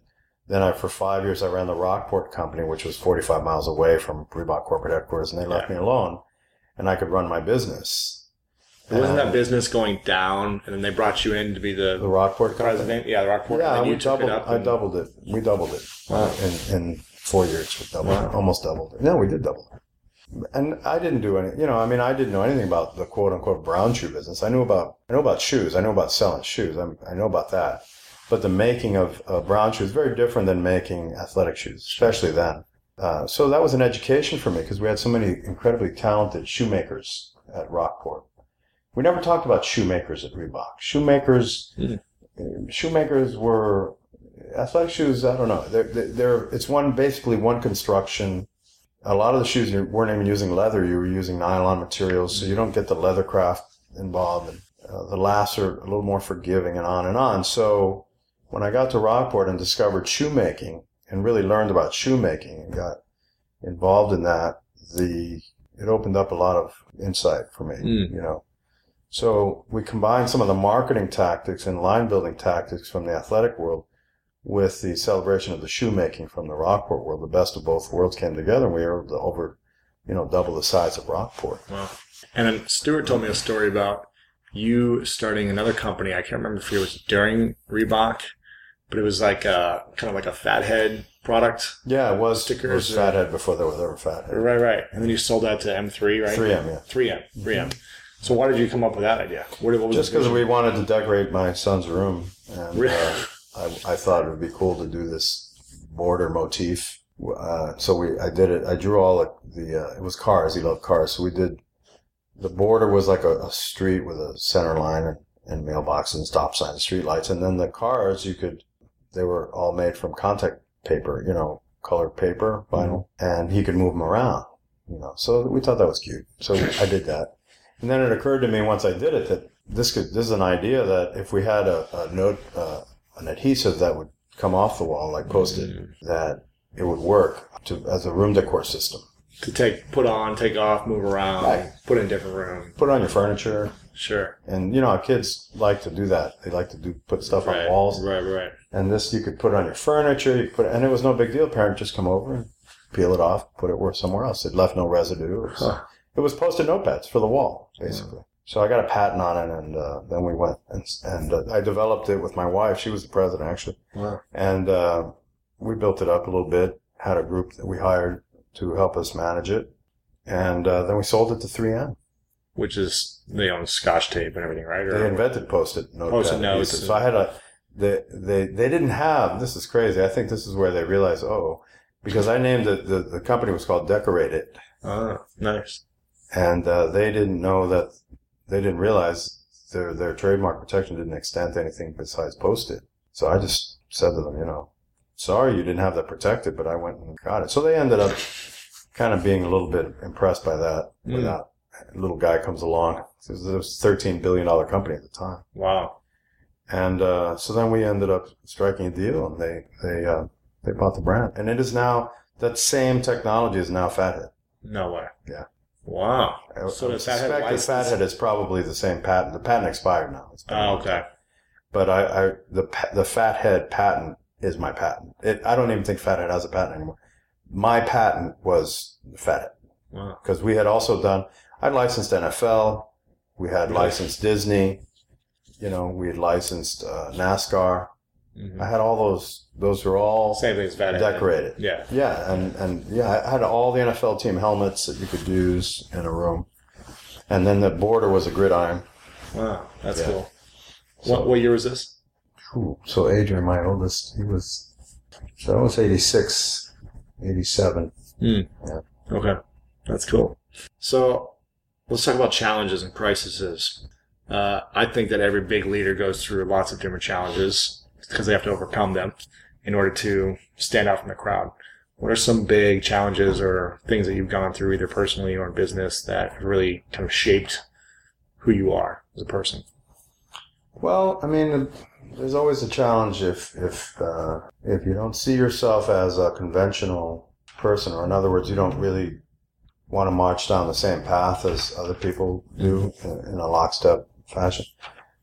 S5: then I, for five years, I ran the Rockport company, which was 45 miles away from Reebok corporate headquarters, and they left
S6: Yeah.
S5: me alone, and I could run my business.
S6: wasn't that business going down, and then they brought you in to be
S5: the
S6: the
S5: Rockport company?
S6: president? Yeah, the Rockport.
S5: Yeah,
S6: and
S5: we doubled.
S6: it.
S5: I doubled it. We doubled it
S6: Wow.
S5: in in four years. We doubled it. Almost doubled it. No, we did double it. And I didn't do any. You know, I mean, I didn't know anything about the quote unquote brown shoe business. I knew about. I know about shoes. I know about selling shoes. I'm, I know about that. But the making of uh, brown shoes is very different than making athletic shoes, especially then. Uh, so that was an education for me because we had so many incredibly talented shoemakers at Rockport. We never talked about shoemakers at Reebok. Shoemakers, uh, shoemakers were athletic shoes. I don't know. They're, they're, they're it's one basically one construction. A lot of the shoes you weren't even using leather; you were using nylon materials, so you don't get the leather craft involved. And uh, the lasts are a little more forgiving, and on and on. So when I got to Rockport and discovered shoemaking and really learned about shoemaking and got involved in that, the it opened up a lot of insight for me.
S6: Mm.
S5: You know, so we combined some of the marketing tactics and line building tactics from the athletic world with the celebration of the shoemaking from the Rockport world. The best of both worlds came together, and we were over, you know, double the size of Rockport.
S6: Wow. And then Stuart told me a story about you starting another company. I can't remember if it was during Reebok, but it was like a kind of like a fathead product.
S5: Yeah, it was.
S6: Stickers
S5: it was Fathead before there was ever Fathead.
S6: Right, right. And then you sold that to M3, right?
S5: 3M, yeah.
S6: 3M, 3M. So why did you come up with that idea? What, what was
S5: Just because we wanted to decorate my son's room, and
S6: Really?
S5: uh, I, I thought it would be cool to do this border motif. Uh, so we, I did it. I drew all the, the uh, it was cars. He loved cars, so we did. The border was like a, a street with a center line and, and mailboxes and stop signs, and street lights, and then the cars you could. They were all made from contact paper, you know, colored paper, vinyl, and he could move them around. You know, so we thought that was cute. So I did that. And then it occurred to me once I did it that this could this is an idea that if we had a, a note uh, an adhesive that would come off the wall like post-it that it would work to as a room decor system.
S6: to take, put on, take off, move around,
S5: Right.
S6: put in different room.
S5: Put on your furniture,
S6: Sure.
S5: and you know our kids like to do that. They like to do put stuff
S6: Right,
S5: on walls,
S6: right, right.
S5: And this you could put on your furniture. You put it, and it was no big deal. Parent just come over and peel it off, put it where somewhere else. It left no residue. It was,
S6: Huh.
S5: it was post-it notepads for the wall, basically. So I got a patent on it, and uh, then we went and, and uh, I developed it with my wife. She was the president, actually.
S6: Wow.
S5: and uh, we built it up a little bit. Had a group that we hired to help us manage it, and uh, then we sold it to 3M.
S6: Which is, they own scotch tape and everything, right? Or-
S5: They invented post-it note
S6: Post-it notes
S5: So I had a they they they didn't have. This is crazy. I think this is where they realized, oh, because I named it. The, the company was called Decorate It,
S6: Ah, nice.
S5: and uh, they didn't know that they didn't realize their their trademark protection didn't extend to anything besides post-it. So I just said to them, you know, sorry you didn't have that protected, but I went and got it. So they ended up kind of being a little bit impressed by that.
S6: Mm.
S5: When that little guy comes along, it was a thirteen billion dollar company at the time,
S6: Wow.
S5: And uh, so then we ended up striking a deal, and they they uh, they bought the brand, and it is now that same technology is now Fathead.
S6: No way.
S5: Yeah.
S6: Wow.
S5: I-
S6: So
S5: I
S6: does Fathead license?
S5: Fathead is probably the same patent. The patent expired now.
S6: Oh, okay.
S5: but I, I the the fathead patent is my patent. It, I don't even think fathead has a patent anymore. My patent was fathead
S6: Wow.
S5: because we had also done. I'd licensed NFL. We had licensed Disney. You know, we had licensed uh, NASCAR.
S6: Mhm.
S5: I had all those. Those were all
S6: Same thing as Fat
S5: decorated.
S6: Yeah.
S5: Yeah, and and yeah, I had all the NFL team helmets that you could use in a room, and then the border was a gridiron.
S6: Wow. That's
S5: Yeah.
S6: cool.
S5: So-
S6: what, what year was this?
S5: So Adrian, my oldest, he was, so I was 86, 87.
S6: Okay. That's cool. So let's talk about challenges and crises. Uh, I think that every big leader goes through lots of different challenges because they have to overcome them in order to stand out from the crowd. What are some big challenges or things that you've gone through, either personally or in business, that really kind of shaped who you are as a person?
S5: Well, I mean, there's always a challenge if if uh, if you don't see yourself as a conventional person, or in other words, you don't really want to march down the same path as other people do in a lockstep fashion.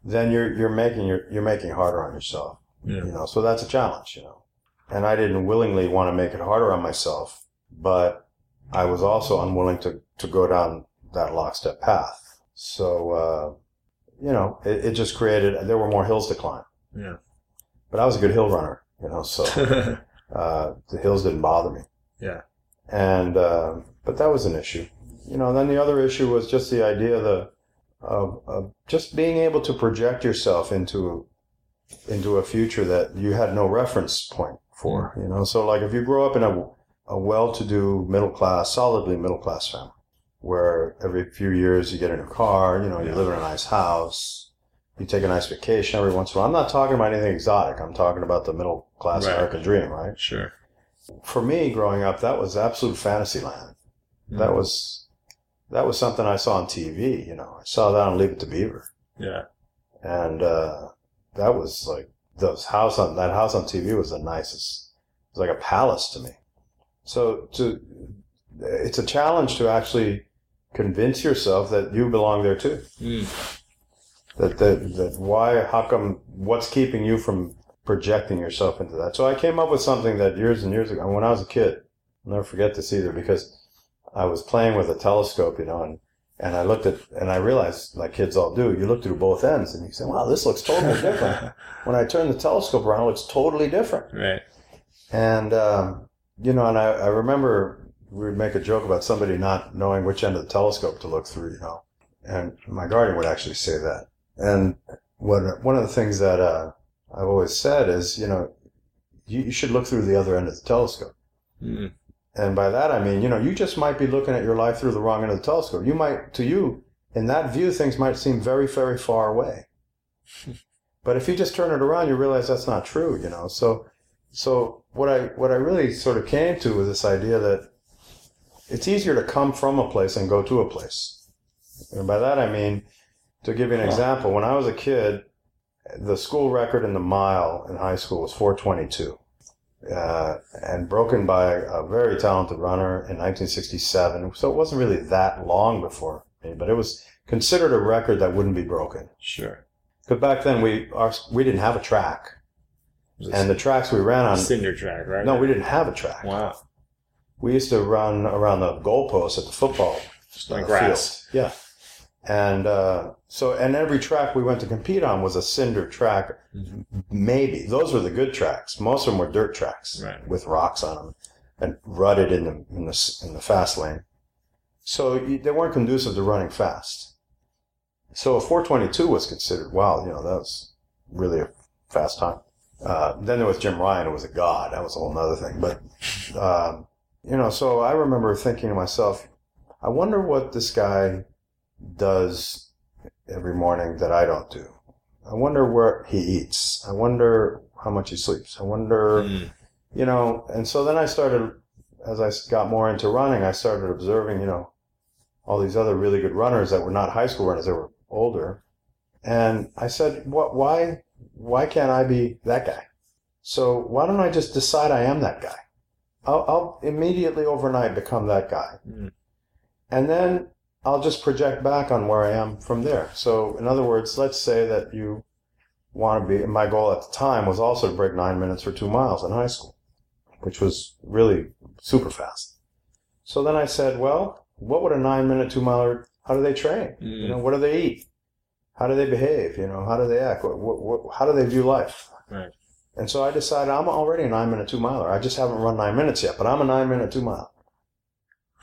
S5: Then you're you're making you're, you're making harder on yourself.
S6: Yeah.
S5: You know, so that's a challenge. You know, and I didn't willingly want to make it harder on myself, but I was also unwilling to to go down that lockstep path. So. Uh, you know, it, it just created, there were more hills to climb.
S6: Yeah.
S5: But I was a good hill runner, you know, so uh, the hills didn't bother me.
S6: yeah.
S5: And, uh, but that was an issue. You know, then the other issue was just the idea of the, of, of just being able to project yourself into, into a future that you had no reference point for, hmm. you know. So like if you grow up in a, a well-to-do middle class, solidly middle class family, where every few years you get a new car, you know, you live in a nice house, you take a nice vacation every once in a while. I'm not talking about anything exotic. I'm talking about the middle class
S6: Right.
S5: American dream, right?
S6: Sure.
S5: For me, growing up, that was absolute fantasy land. That hmm. was that was something I saw on TV. You know, I saw that on Leave It to Beaver,
S6: Yeah.
S5: and uh, that was like those house on that house on TV was the nicest. It was like a palace to me. So to it's a challenge to actually convince yourself that you belong there too.
S6: Mm.
S5: That that that why how come what's keeping you from projecting yourself into that? So I came up with something that years and years ago when I was a kid. I'll never forget this either because I was playing with a telescope, you know, and and I looked at and I realized like kids all do, you look through both ends and you say, Wow, this looks totally different. when I turn the telescope around, it looks totally different.
S6: right.
S5: And, um, you know, and I, I remember we would make a joke about somebody not knowing which end of the telescope to look through, you know. And my guardian would actually say that. And what, one of the things that uh, I've always said is, you know, you, you should look through the other end of the telescope.
S6: Mm.
S5: And by that, I mean, you know, you just might be looking at your life through the wrong end of the telescope. You might, to you, in that view, things might seem very, very far away. but if you just turn it around, you realize that's not true, you know. So, so what I what I really sort of came to was this idea that it's easier to come from a place and go to a place. And by that I mean, to give you an
S6: Huh.
S5: example, when I was a kid, the school record in the mile in high school was 422 uh, and broken by a very talented runner in 1967. So it wasn't really that long before me, but it was considered a record that wouldn't be broken.
S6: Sure.
S5: Because back then we our, we didn't have a track, and the tracks we ran on.
S6: cinder track, right?
S5: No, we didn't have a track.
S6: Wow.
S5: We used to run around the goalpost at the football
S6: Just
S5: uh,
S6: grass.
S5: field. Yeah. And uh, so, and every track we went to compete on was a cinder track.
S6: Mhm.
S5: Maybe those were the good tracks. Most of them were dirt tracks
S6: Right.
S5: with rocks on them and rutted in the in the in the fast lane. So they weren't conducive to running fast. So a 422 was considered wow, you know, that was really a fast time. Uh, then there was Jim Ryun, who was a god. That was a whole other thing. But um, you know, so I remember thinking to myself, I wonder what this guy does every morning that I don't do. I wonder where he eats. I wonder how much he sleeps. I wonder,
S6: Mm.
S5: you know, and so then I started, as I got more into running, I started observing, you know, all these other really good runners that were not high school runners, they were older. And I said, what, why, why can't I be that guy? So why don't I just decide I am that guy? I'll, I'll immediately overnight become that guy.
S6: Mm.
S5: And then I'll just project back on where I am from there. So, in other words, let's say that you want to be. My goal at the time was also to break nine minutes for two miles in high school, which was really super fast. So then I said, well, what would a nine minute two miler? How do they train? You mm. know, what do they eat? How do they behave? You know, how do they act? What, what, what, how do they view life?
S6: Right.
S5: And so I decided I'm already a nine minute two miler. I just haven't run nine minutes yet, but I'm a nine minute two mile.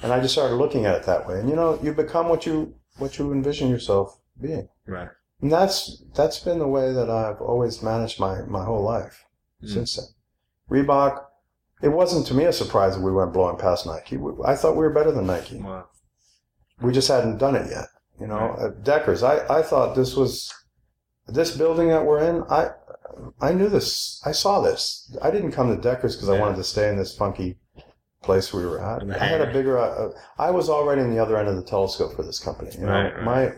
S5: And I just started looking at it that way. And you know, you become what you what you envision yourself being.
S6: Right.
S5: And that's that's been the way that I've always managed my, my whole life
S6: Mm.
S5: since then. Reebok, it wasn't to me a surprise that we went blowing past Nike. I thought we were better than Nike.
S6: Wow.
S5: We just hadn't done it yet. You know, at Deckers, I, I thought this was this building that we're in. I I knew this. I saw this. I didn't come to Deckers because I wanted to stay in this funky place we were at. I had a bigger. Uh, I was already in the other end of the telescope for this company. You know,
S6: Right, right.
S5: my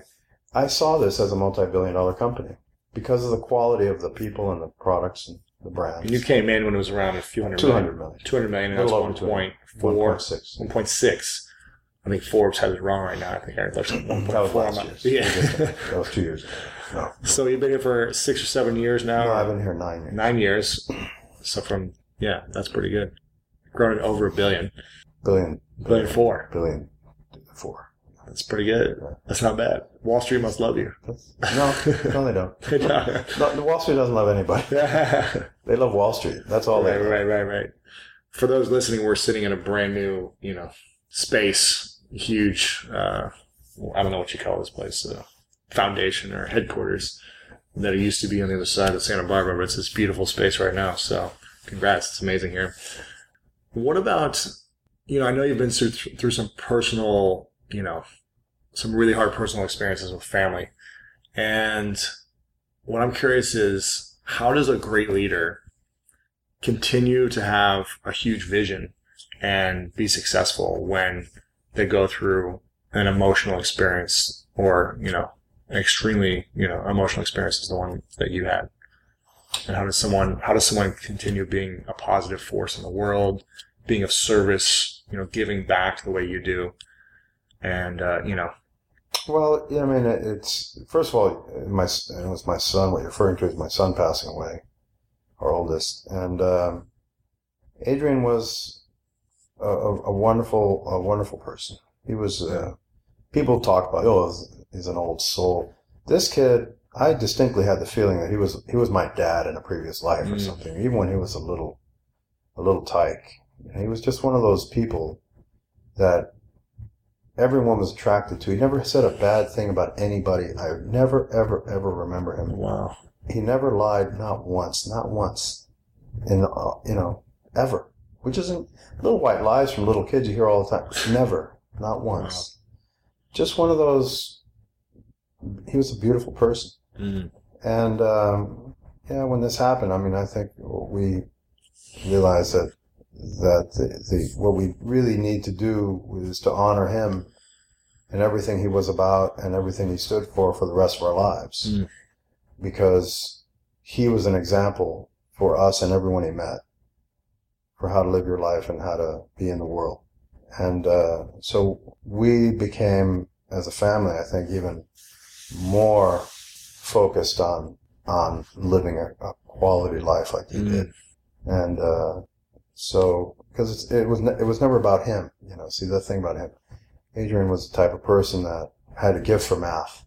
S5: I saw this as a multi-billion-dollar company because of the quality of the people and the products and the brands.
S6: And you came in when it was around a few hundred
S5: 200
S6: million.
S5: million.
S6: 200 million, and that's
S5: Little over 200.
S6: 1.4,
S5: 1.6.
S6: 1.6. I think Forbes has it wrong right now. I think I looked at 1.4.
S5: That was last
S6: on
S5: year's.
S6: Yeah.
S5: that was two years ago. No,
S6: so you've been here for six or seven years now?
S5: no I've been here nine years.
S6: Nine years. So from, yeah, that's pretty good. Grown it over a billion.
S5: Billion.
S6: Billion four.
S5: Billion four.
S6: That's pretty good. That's not bad. Wall Street must love you.
S5: No, no, they don't.
S6: Good job.
S5: No, the Wall Street doesn't love anybody. They love Wall Street. That's all right, they love.
S6: right, right, right. For those listening, we're sitting in a brand new, you know, space, huge, uh, I don't know what you call this place, uh, foundation or headquarters that it used to be on the other side of Santa Barbara, but it's this beautiful space right now. So congrats. It's amazing here. What about, you know, I know you've been through, through some personal, you know, some really hard personal experiences with family. And what I'm curious is how does a great leader continue to have a huge vision and be successful when they go through an emotional experience or, you know, extremely, you know, emotional experience is the one that you had. And how does someone, how does someone continue being a positive force in the world, being of service, you know, giving back the way you do? And, uh, you know,
S5: Well, yeah, I mean, it's first of all, my it was my son. What you're referring to is my son passing away, our oldest, and um, Adrian was a, a, a wonderful, a wonderful person. He was. Uh, people talk about, oh, he's an old soul. This kid, I distinctly had the feeling that he was he was my dad in a previous life or
S6: Mm.
S5: something. Even when he was a little, a little tyke, he was just one of those people that everyone was attracted to. He never said a bad thing about anybody. I never, ever, ever remember him.
S6: wow.
S5: He never lied, not once, not once, in uh, you know, ever. Which isn't little white lies from little kids you hear all the time. Never, not once. Just one of those. He was a beautiful person,
S6: Mm.
S5: and um, yeah, when this happened, I mean, I think we realized that that the, the what we really need to do is to honor him and everything he was about and everything he stood for for the rest of our lives,
S6: Mm.
S5: because he was an example for us and everyone he met for how to live your life and how to be in the world. And uh, so we became, as a family, I think, even more focused on on living a, a quality life like he
S6: Mm.
S5: did. And uh, so, because it was it was never about him, you know. See the thing about him, Adrian was the type of person that had a gift for math.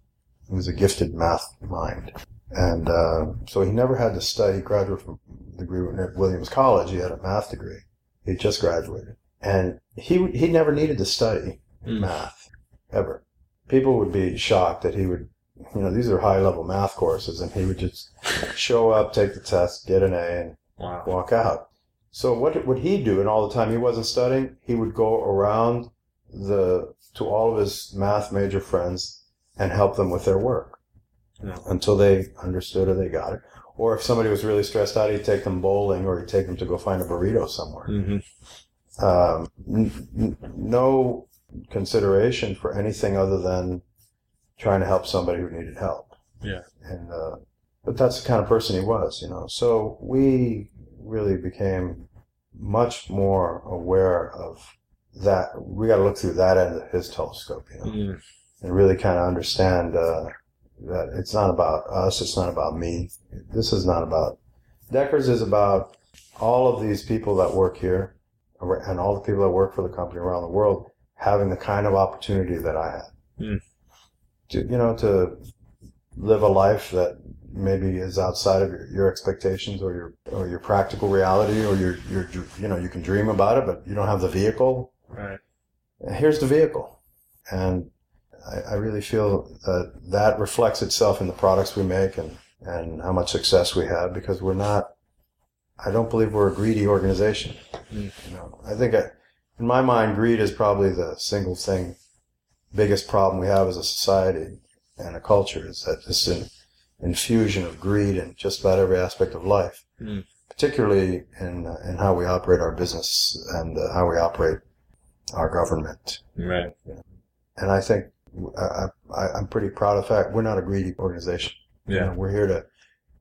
S5: He was a gifted math mind, and uh, so he never had to study. He graduated from degree at Williams College. He had a math degree. He just graduated, and he he never needed to study
S6: Mm.
S5: math ever. People would be shocked that he would, you know, these are high level math courses, and he would just show up, take the test, get an A, and
S6: Wow.
S5: walk out. So what would he do? And all the time he wasn't studying, he would go around the to all of his math major friends and help them with their work
S6: Yeah.
S5: until they understood or they got it. Or if somebody was really stressed out, he'd take them bowling or he'd take them to go find a burrito somewhere.
S6: hmm
S5: Um, n- n- no consideration for anything other than trying to help somebody who needed help.
S6: Yeah.
S5: And uh, but that's the kind of person he was, you know. So we really became much more aware of that. We got to look through that end of his telescope, you know,
S6: Mm.
S5: and really kind of understand, uh, that it's not about us. It's not about me. This is not about Deckers. Is about all of these people that work here, and all the people that work for the company around the world having the kind of opportunity that I had.
S6: Mm.
S5: To you know to live a life that maybe is outside of your, your expectations or your or your practical reality or your your you know you can dream about it but you don't have the vehicle
S6: Right.
S5: here's the vehicle and I, I really feel that that reflects itself in the products we make and and how much success we have because we're not i don't believe we're a greedy organization
S6: Mm.
S5: you know i think I, in my mind greed is probably the single thing biggest problem we have as a society and a culture is that this in, infusion of greed in just about every aspect of life,
S6: Mm.
S5: particularly in uh, in how we operate our business and uh, how we operate our government.
S6: Right.
S5: And I think I, I, I'm pretty proud of the fact we're not a greedy organization. You know,
S6: Yeah.
S5: we're here to,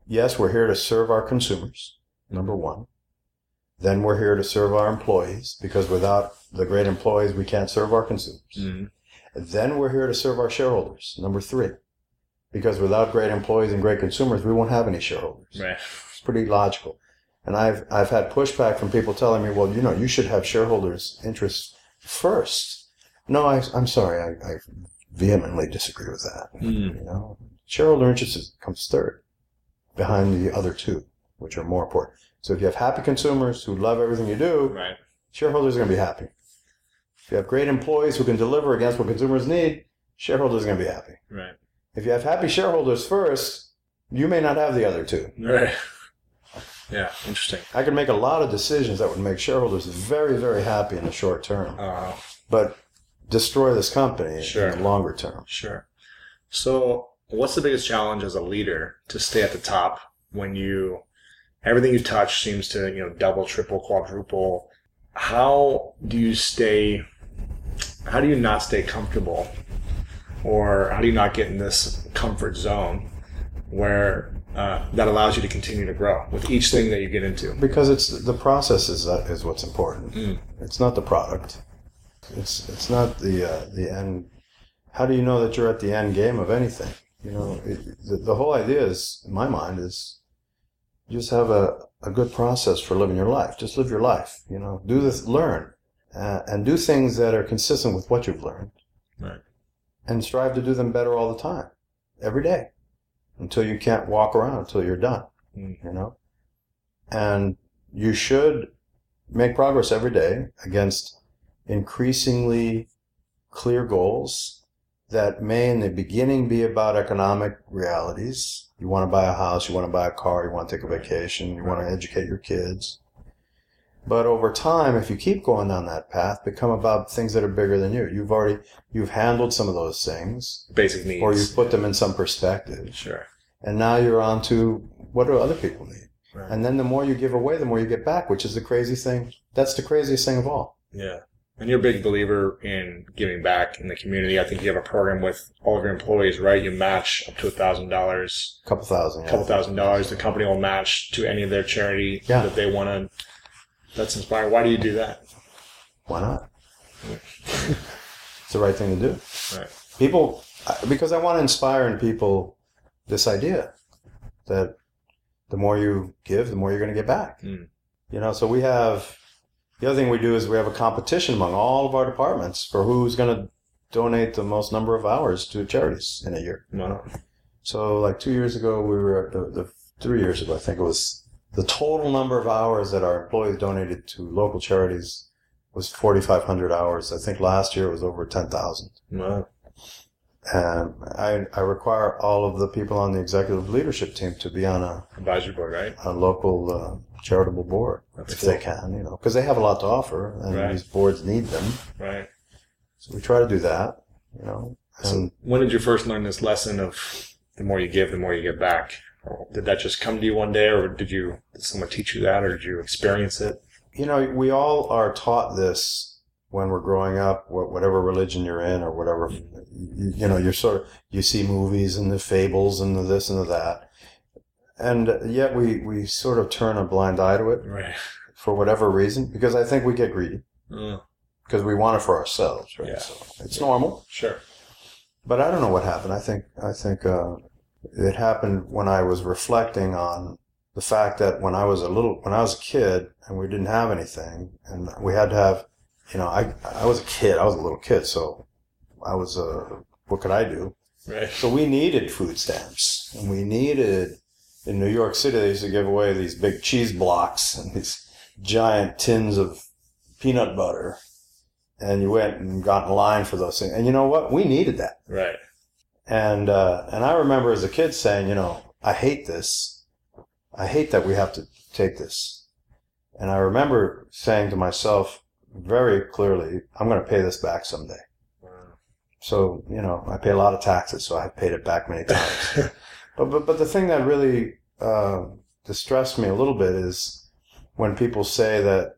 S5: yes, we're here to serve our consumers, number one. Then we're here to serve our employees because without the great employees, we can't serve our consumers.
S6: Mm.
S5: Then we're here to serve our shareholders, number three. Because without great employees and great consumers, we won't have any shareholders.
S6: Right.
S5: It's pretty logical. And I've, I've had pushback from people telling me, well, you know, you should have shareholders' interests first. No, I, I'm sorry. I, I vehemently disagree with that.
S6: Mm.
S5: You know, shareholder interest comes third behind the other two, which are more important. So if you have happy consumers who love everything you do,
S6: Right.
S5: shareholders are going to be happy. If you have great employees who can deliver against what consumers need, shareholders are going to be happy.
S6: Right.
S5: If you have happy shareholders first, you may not have the other two.
S6: Right. Yeah. Interesting.
S5: I could make a lot of decisions that would make shareholders very, very happy in the short term,
S6: Uh,
S5: but destroy this company
S6: Sure.
S5: in the longer term.
S6: Sure. So, what's the biggest challenge as a leader to stay at the top when you everything you touch seems to you know double, triple, quadruple? How do you stay? How do you not stay comfortable, or how do you not get in this comfort zone where uh, that allows you to continue to grow with each thing that you get into?
S5: Because it's the process is that is what's important.
S6: Mm.
S5: It's not the product. It's it's not the uh, the end. How do you know that you're at the end game of anything? You know, it, the, the whole idea is, in my mind, is just have a, a good process for living your life. Just live your life. You know, do this, learn, uh, and do things that are consistent with what you've learned,
S6: Right.
S5: And strive to do them better all the time, every day, until you can't walk around until you're done.
S6: Mm.
S5: You know, and you should make progress every day against increasingly clear goals that may in the beginning be about economic realities. You want to buy a house, you want to buy a car, you want to take a vacation, you want to educate your kids. But over time, if you keep going down that path, become about things that are bigger than you. You've already, you've handled some of those things,
S6: Basic needs.
S5: or you've put them in some perspective.
S6: sure.
S5: And now you're on to what do other people need?
S6: Right.
S5: And then the more you give away, the more you get back, which is the crazy thing. That's the craziest thing of all.
S6: Yeah. And you're a big believer in giving back in the community. I think you have a program with all of your employees, right? You match up to a thousand dollars,
S5: A couple thousand.
S6: a
S5: yeah.
S6: couple thousand dollars. The company will match to any of their charity
S5: Yeah.
S6: that they want to. That's inspiring. Why do you do that?
S5: Why not? it's the right thing to do.
S6: Right.
S5: People, because I want to inspire in people this idea that the more you give, the more you're going to get back.
S6: Mm.
S5: You know, so we have the other thing we do is we have a competition among all of our departments for who's going to donate the most number of hours to charities in a year.
S6: Wow.
S5: So, like two years ago, we were the, the three years ago, I think it was the total number of hours that our employees donated to local charities was 4,500 hours. I think last year it was over 10,000.
S6: Wow.
S5: And I, I require all of the people on the executive leadership team to be on a,
S6: Advisory board, right?
S5: a local uh, charitable board
S6: That's
S5: if
S6: cool.
S5: they can, you know, because they have a lot to offer and
S6: Right.
S5: these boards need them.
S6: Right.
S5: So we try to do that, you know. And
S6: So when did you first learn this lesson of the more you give, the more you get back? Did that just come to you one day, or did you did someone teach you that, or did you experience it?
S5: you know, we all are taught this when we're growing up, whatever religion you're in or whatever, you, you know, you're sort of, you see movies and the fables and the this and the that. And yet we, we sort of turn a blind eye to it
S6: Right.
S5: for whatever reason, because I think we get greedy
S6: Mm,
S5: because we want it for ourselves, right?
S6: Yeah.
S5: So it's normal,
S6: sure.
S5: but I don't know what happened. I think, I think, uh, it happened when I was reflecting on the fact that when I was a little, when I was a kid and we didn't have anything and we had to have, you know, I, I was a kid, I was a little kid, so I was, a, what could I do?
S6: Right.
S5: So we needed food stamps and we needed, in New York City, they used to give away these big cheese blocks and these giant tins of peanut butter. And you went and got in line for those things. And you know what? We needed that.
S6: Right.
S5: And uh, and I remember as a kid saying, you know, I hate this. I hate that we have to take this. And I remember saying to myself very clearly, I'm going to pay this back someday. So you know, I pay a lot of taxes, so I've paid it back many times. but but but the thing that really uh, distressed me a little bit is when people say that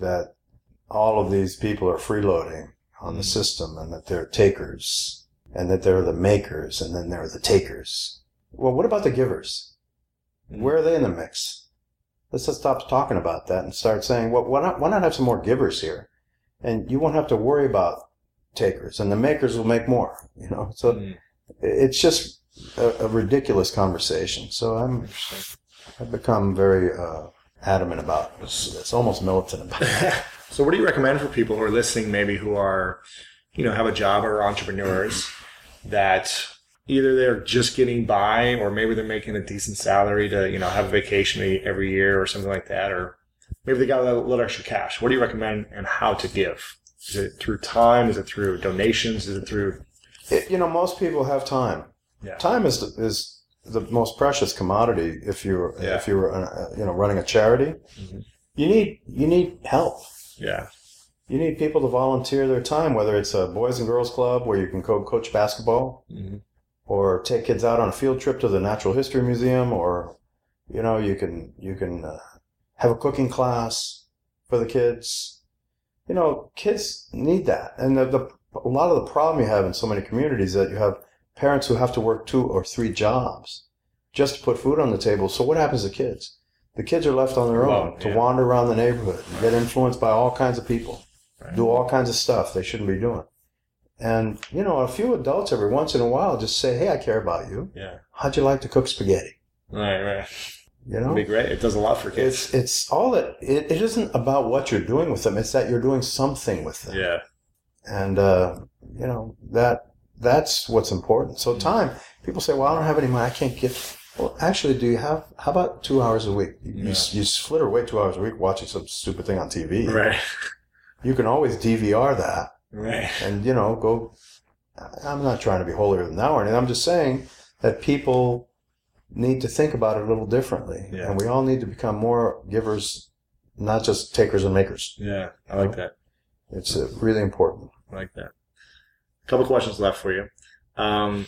S5: that all of these people are freeloading on the system and that they're takers and that they're the makers and then they're the takers. Well, what about the givers? Where are they in the mix? Let's just stop talking about that and start saying, well, why not, why not have some more givers here? And you won't have to worry about takers and the makers will make more, you know? So
S6: Mm.
S5: it's just a, a ridiculous conversation. So I'm, I've become very, uh, adamant about this. It's almost militant about it.
S6: So, what do you recommend for people who are listening, maybe who are, you know, have a job or entrepreneurs that either they're just getting by or maybe they're making a decent salary to, you know, have a vacation every year or something like that, or maybe they got a little, extra cash. What do you recommend and how to give? Is it through time? Is it through donations? Is it through,
S5: It- you know, most people have time.
S6: Yeah.
S5: Time is the, is the most precious commodity. If you're
S6: Yeah.
S5: if you're uh, you know running a charity,
S6: Mhm.
S5: you need you need help.
S6: yeah,
S5: You need people to volunteer their time, whether it's a boys and girls club where you can go coach basketball,
S6: Mhm.
S5: or take kids out on a field trip to the Natural History Museum, or you know you can you can uh, have a cooking class for the kids. You know, kids need that, and the, the a lot of the problem you have in so many communities is that you have parents who have to work two or three jobs just to put food on the table. So what happens to kids? The kids are left on their own to
S6: yeah.
S5: wander around the neighborhood and get influenced by all kinds of people
S6: Right.
S5: do all kinds of stuff they shouldn't be doing. And, you know, a few adults every once in a while just say, Hey, I care about you.
S6: yeah,
S5: How'd you like to cook spaghetti?
S6: right, right.
S5: You
S6: It'd
S5: know?
S6: be great. It does a lot for kids.
S5: It's, it's all that, it, it isn't about what you're doing with them. It's that you're doing something with them.
S6: yeah,
S5: And, uh, you know, that, that's what's important. So time, people say, well, I don't have any money. I can't get, well, actually, do you have, how about two hours a week? You, you,
S6: Yeah.
S5: you flitter away two hours a week watching some stupid thing on TV.
S6: right,
S5: You can always DVR that.
S6: right.
S5: and you know go i'm not trying to be holier than thou or anything i'm just saying that people need to think about it a little differently
S6: Yeah.
S5: and we all need to become more givers not just takers and makers
S6: Yeah, I like that.
S5: it's uh, really important
S6: I like that. A couple questions left for you. Um,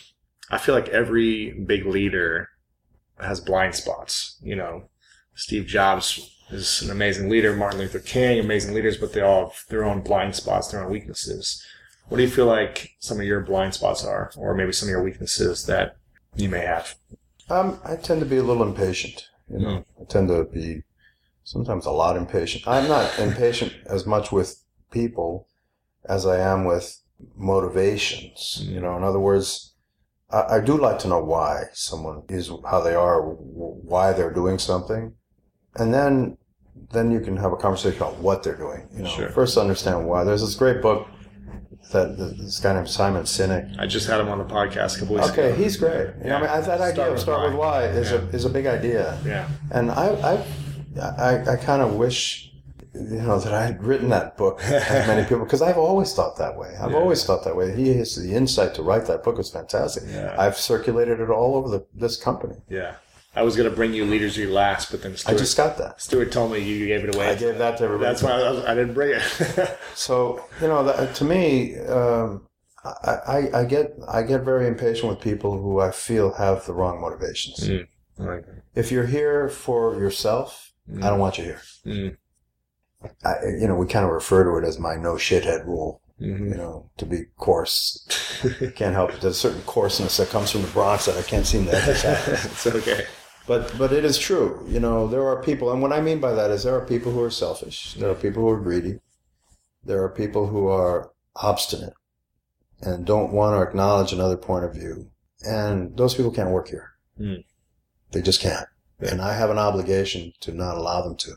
S6: I feel like every big leader has blind spots. You know, Steve Jobs is an amazing leader, Martin Luther King, amazing leaders, but they all have their own blind spots, their own weaknesses. What do you feel like some of your blind spots are, or maybe some of your weaknesses that you may have?
S5: um, i tend to be a little impatient you know. I tend to be sometimes a lot impatient. I'm not impatient as much with people as i am with motivations you know. In other words I, I do like to know why someone is how they are, why they're doing something, and then then you can have a conversation about what they're doing. You know,
S6: Sure.
S5: first understand why. There's this great book that this guy named Simon Sinek.
S6: I just had him on the podcast a couple weeks
S5: Okay,
S6: ago.
S5: he's great. You know, I mean, I- that idea
S6: Start
S5: of
S6: with
S5: start with why is
S6: Yeah.
S5: a is a big idea,
S6: Yeah,
S5: and I I I, I kind of wish. You know that I had written that book as many people because I've always thought that way. I've
S6: Yeah.
S5: always thought that way. He has the insight to write that book is fantastic.
S6: Yeah.
S5: I've circulated it all over the, this company.
S6: yeah. I was gonna bring you Leaders You last, but then
S5: I just got that.
S6: Stuart told me you gave it away.
S5: I gave that to everybody.
S6: That's why I, was, I didn't bring it.
S5: So you know, that, to me, um, I, I, I get I get very impatient with people who I feel have the wrong motivations.
S6: Mm. Like,
S5: If you're here for yourself,
S6: Mm.
S5: I don't want you here.
S6: mm,
S5: I, you know, we kind of refer to it as my no shithead rule.
S6: mhm.
S5: You know, to be coarse. Can't help it. There's a certain coarseness that comes from the Bronx that I can't seem to exercise.
S6: it's okay.
S5: But but it is true. You know, there are people, and what I mean by that is there are people who are selfish. There are people who are greedy. There are people who are obstinate and don't want to acknowledge another point of view. and those people can't work here.
S6: Mm.
S5: They just can't. And I have an obligation to not allow them to.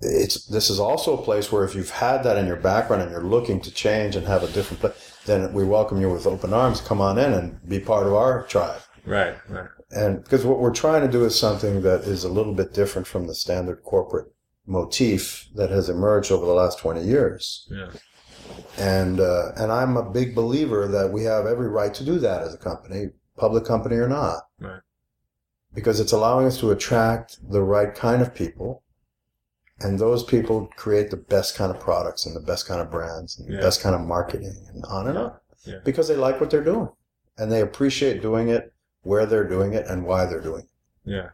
S5: It's this is also a place where if you've had that in your background and you're looking to change and have a different place, then we welcome you with open arms. Come on in and be part of our tribe.
S6: Right. Right.
S5: And because what we're trying to do is something that is a little bit different from the standard corporate motif that has emerged over the last 20 years.
S6: Yeah.
S5: And uh, and I'm a big believer that we have every right to do that as a company, public company or not.
S6: Right.
S5: Because it's allowing us to attract the right kind of people. And those people create the best kind of products and the best kind of brands and the best kind of marketing and on and on.
S6: Yeah.
S5: Because they like what they're doing. And they appreciate doing it, where they're doing it, and why they're doing it.
S6: Yeah.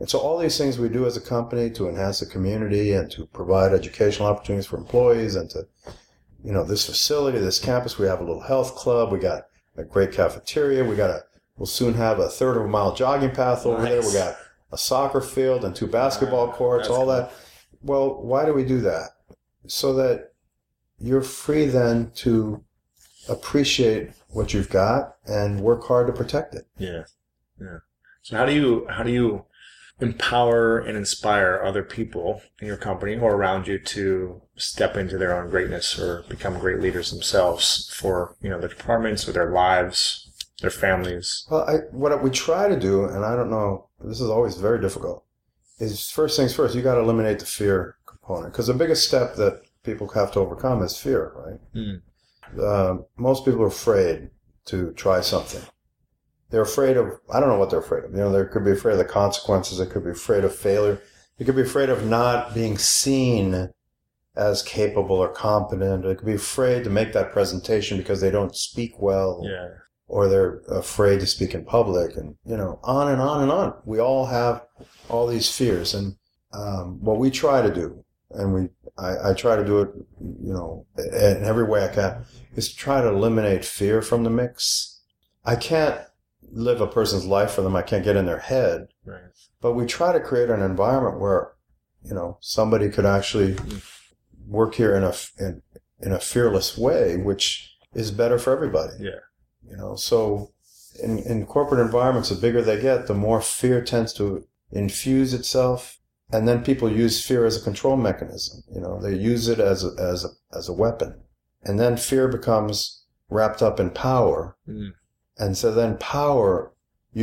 S5: And so all these things we do as a company to enhance the community and to provide educational opportunities for employees and to, you know, this facility, this campus, we have a little health club. We got a great cafeteria. We got a, we'll soon have a third of a mile jogging path over there.
S6: Nice.
S5: We got a soccer field and two basketball
S6: Wow,
S5: courts,
S6: that's
S5: all
S6: cool.
S5: that. Well, why do we do that? So that you're free then to appreciate what you've got and work hard to protect it.
S6: Yeah. Yeah. So how do you how do you empower and inspire other people in your company or around you to step into their own greatness or become great leaders themselves for, you know, their departments or their lives, their families?
S5: Well, I, what we try to do, and I don't know, this is always very difficult, is first things first, you got to eliminate the fear component. Because the biggest step that people have to overcome is fear, right?
S6: Mm.
S5: Uh, most people are afraid to try something. They're afraid of, I don't know what they're afraid of. You know, they could be afraid of the consequences. They could be afraid of failure. They could be afraid of not being seen as capable or competent. They could be afraid to make that presentation because they don't speak well
S6: Yeah.
S5: or they're afraid to speak in public and you know on and on and on we all have all these fears and um, what we try to do and we I, I try to do it you know in every way i can is to try to eliminate fear from the mix. I can't live a person's life for them. I can't get in their head.
S6: Right.
S5: but we try to create an environment where you know somebody could actually work here in a in, in a fearless way which is better for everybody.
S6: Yeah.
S5: you know so in, in corporate environments the bigger they get the more fear tends to infuse itself and then people use fear as a control mechanism you know they use it as a, as a, as a weapon and then fear becomes wrapped up in power
S6: Mm.
S5: and so then power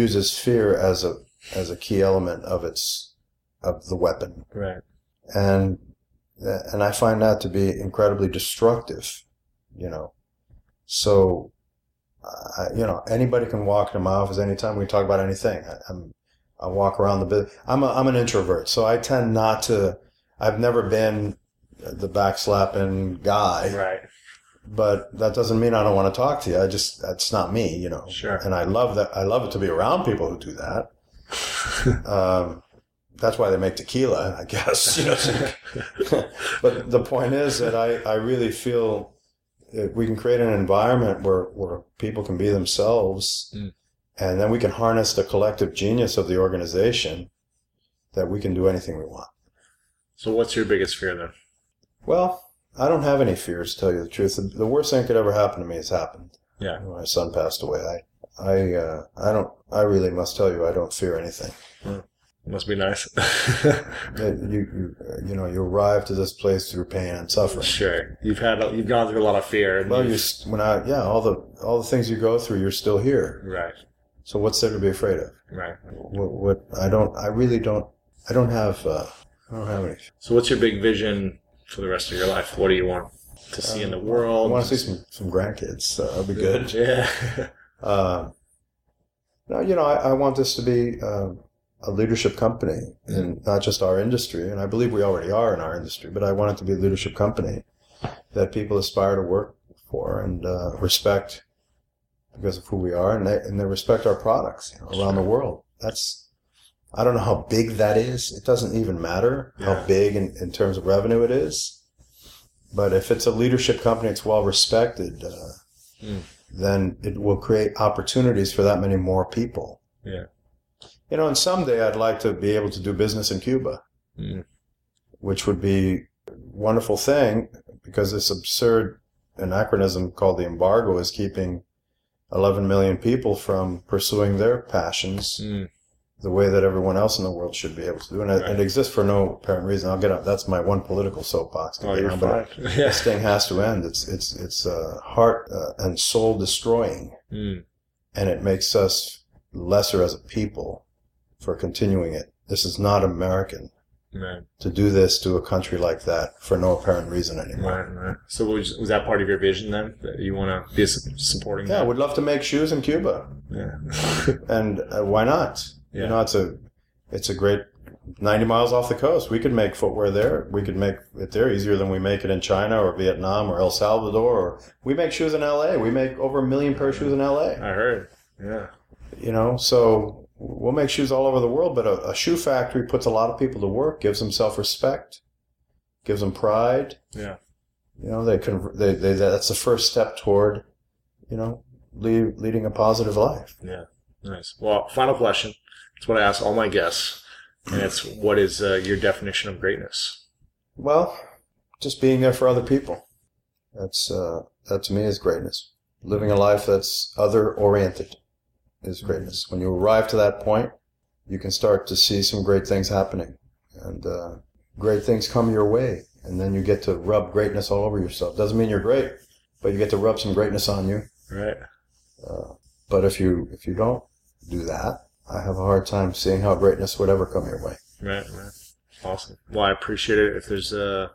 S5: uses fear as a as a key element of its of the weapon
S6: Right.
S5: and and I find that to be incredibly destructive, you know. So, I, you know, anybody can walk into my office anytime we talk about anything. I, I'm I walk around the bit. I'm a, I'm an introvert, so I tend not to. I've never been the backslapping guy,
S6: Right.
S5: but that doesn't mean I don't want to talk to you. I just that's not me, you know.
S6: Sure.
S5: And I love that. I love it to be around people who do that. um, that's why they make tequila, I guess. You know, but the point is that I, I really feel that we can create an environment where, where people can be themselves
S6: Mm.
S5: And then we can harness the collective genius of the organization that we can do anything we want.
S6: So what's your biggest fear then?
S5: Well, I don't have any fears, to tell you the truth. The, worst thing that could ever happen to me has happened.
S6: Yeah.
S5: When my son passed away, I, I, uh, I don't, I really must tell you, I don't fear anything.
S6: Must be nice.
S5: You, you, you know, you arrive to this place through pain and suffering.
S6: sure. You've had you've gone through a lot of fear. And
S5: Well, you when I yeah all the all the things you go through, you're still here.
S6: right.
S5: So what's there to be afraid of?
S6: Right.
S5: What, what I don't I really don't I don't have uh, I don't have any.
S6: So what's your big vision for the rest of your life? What do you want to see in the world?
S5: I want to see some some grandkids. So that'll be good.
S6: Yeah.
S5: Uh, no, you know I, I want this to be uh, a leadership company in not just our industry, and I believe we already are in our industry, but I want it to be a leadership company that people aspire to work for and uh, respect because of who we are, and they and they respect our products you know, around the world. That's I don't know how big that is. It doesn't even matter
S6: Yeah.
S5: how big in, in terms of revenue it is. But if it's a leadership company, it's well respected. Uh,
S6: Mm.
S5: Then it will create opportunities for that many more people.
S6: Yeah.
S5: You know, and someday I'd like to be able to do business in Cuba,
S6: Mm.
S5: which would be a wonderful thing because this absurd anachronism called the embargo is keeping 11 million people from pursuing their passions
S6: Mm.
S5: the way that everyone else in the world should be able to do. And it,
S6: Right.
S5: it exists for no apparent reason. I'll get up. That's my one political soapbox. to
S6: Oh,
S5: get
S6: you're
S5: on, but
S6: fine. yeah.
S5: This thing has to end. It's it's it's uh, heart uh, and soul destroying,
S6: Mm.
S5: and it makes us lesser as a people for continuing it. This is not American
S6: Right.
S5: to do this to a country like that for no apparent reason anymore.
S6: Right, right. So was, was that part of your vision then? That you want to be supporting
S5: Yeah, I would love to make shoes in Cuba.
S6: Yeah.
S5: and uh, why not?
S6: Yeah.
S5: You know, it's a it's a great ninety miles off the coast. We could make footwear there. We could make it there easier than we make it in China or Vietnam or El Salvador. Or we make shoes in L.A. We make over a million pair of shoes in L.A.
S6: I heard. Yeah.
S5: You know, so we'll make shoes all over the world. But a, a shoe factory puts a lot of people to work, gives them self respect, gives them pride.
S6: Yeah.
S5: You know, they can. They, they that's the first step toward, you know, lead, leading a positive life.
S6: Yeah. Nice. Well, final question. It's what I ask all my guests, and it's what is uh, your definition of greatness?
S5: Well, just being there for other people. That's uh, that to me is greatness. Living a life that's other oriented is greatness. When you arrive to that point, you can start to see some great things happening, and uh, great things come your way, and then you get to rub greatness all over yourself. Doesn't mean you're great, but you get to rub some greatness on you.
S6: Right.
S5: Uh, but if you if you don't do that, I have a hard time seeing how greatness would ever come your way.
S6: Right. Right. Awesome. Well, I appreciate it. If there's uh,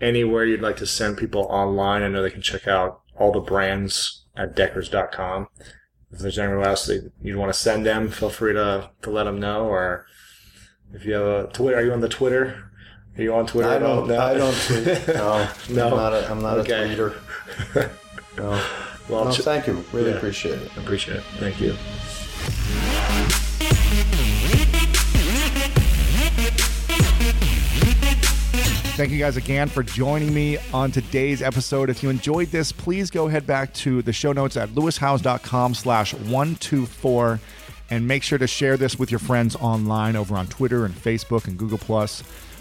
S6: anywhere you'd like to send people online, I know they can check out all the brands at Deckers.com. If there's anyone else that you'd want to send them, feel free to, to let them know. Or if you have a Twitter, are you on the Twitter? Are you on Twitter?
S5: I don't. I don't tweet. No,
S6: No.
S5: I'm not. A, I'm not
S6: Okay.
S5: a tweeter. No.
S6: Well,
S5: no,
S6: ch-
S5: thank you. Really
S6: Yeah.
S5: appreciate it.
S6: I appreciate it. Thank you.
S1: Thank you guys again for joining me on today's episode. If you enjoyed this, please go head back to the show notes at lewishowes.com slash 124 and make sure to share this with your friends online over on Twitter and Facebook and Google+.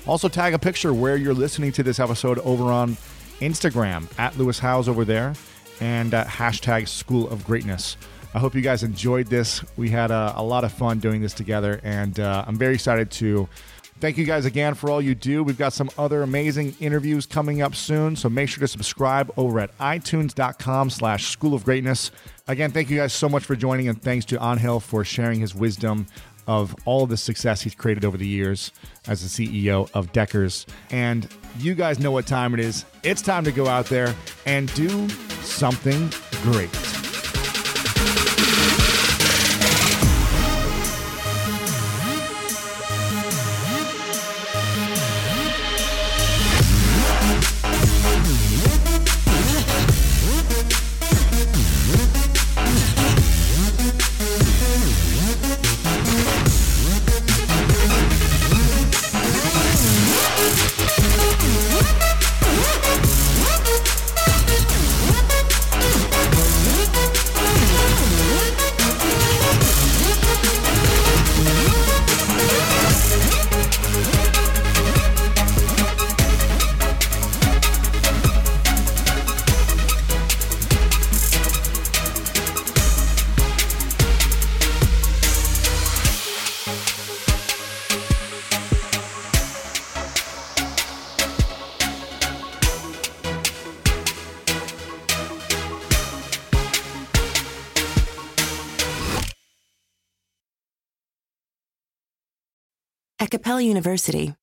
S1: Also tag a picture where you're listening to this episode over on Instagram at Lewis Howes over there and uh, hashtag School of Greatness. I hope you guys enjoyed this. We had a, a lot of fun doing this together, and uh, I'm very excited to thank you guys again for all you do. We've got some other amazing interviews coming up soon, so make sure to subscribe over at itunes.com slash School of Greatness. Again, thank you guys so much for joining, and thanks to Angel for sharing his wisdom of all of the success he's created over the years as the CEO of Deckers. And you guys know what time it is. It's time to go out there and do something great.
S7: At Capella University,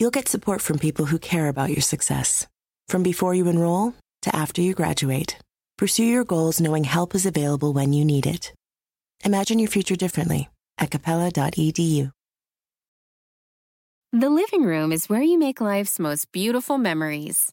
S7: you'll get support from people who care about your success. From before you enroll to after you graduate, pursue your goals knowing help is available when you need it. Imagine your future differently at capella.edu.
S8: The living room is where you make life's most beautiful memories.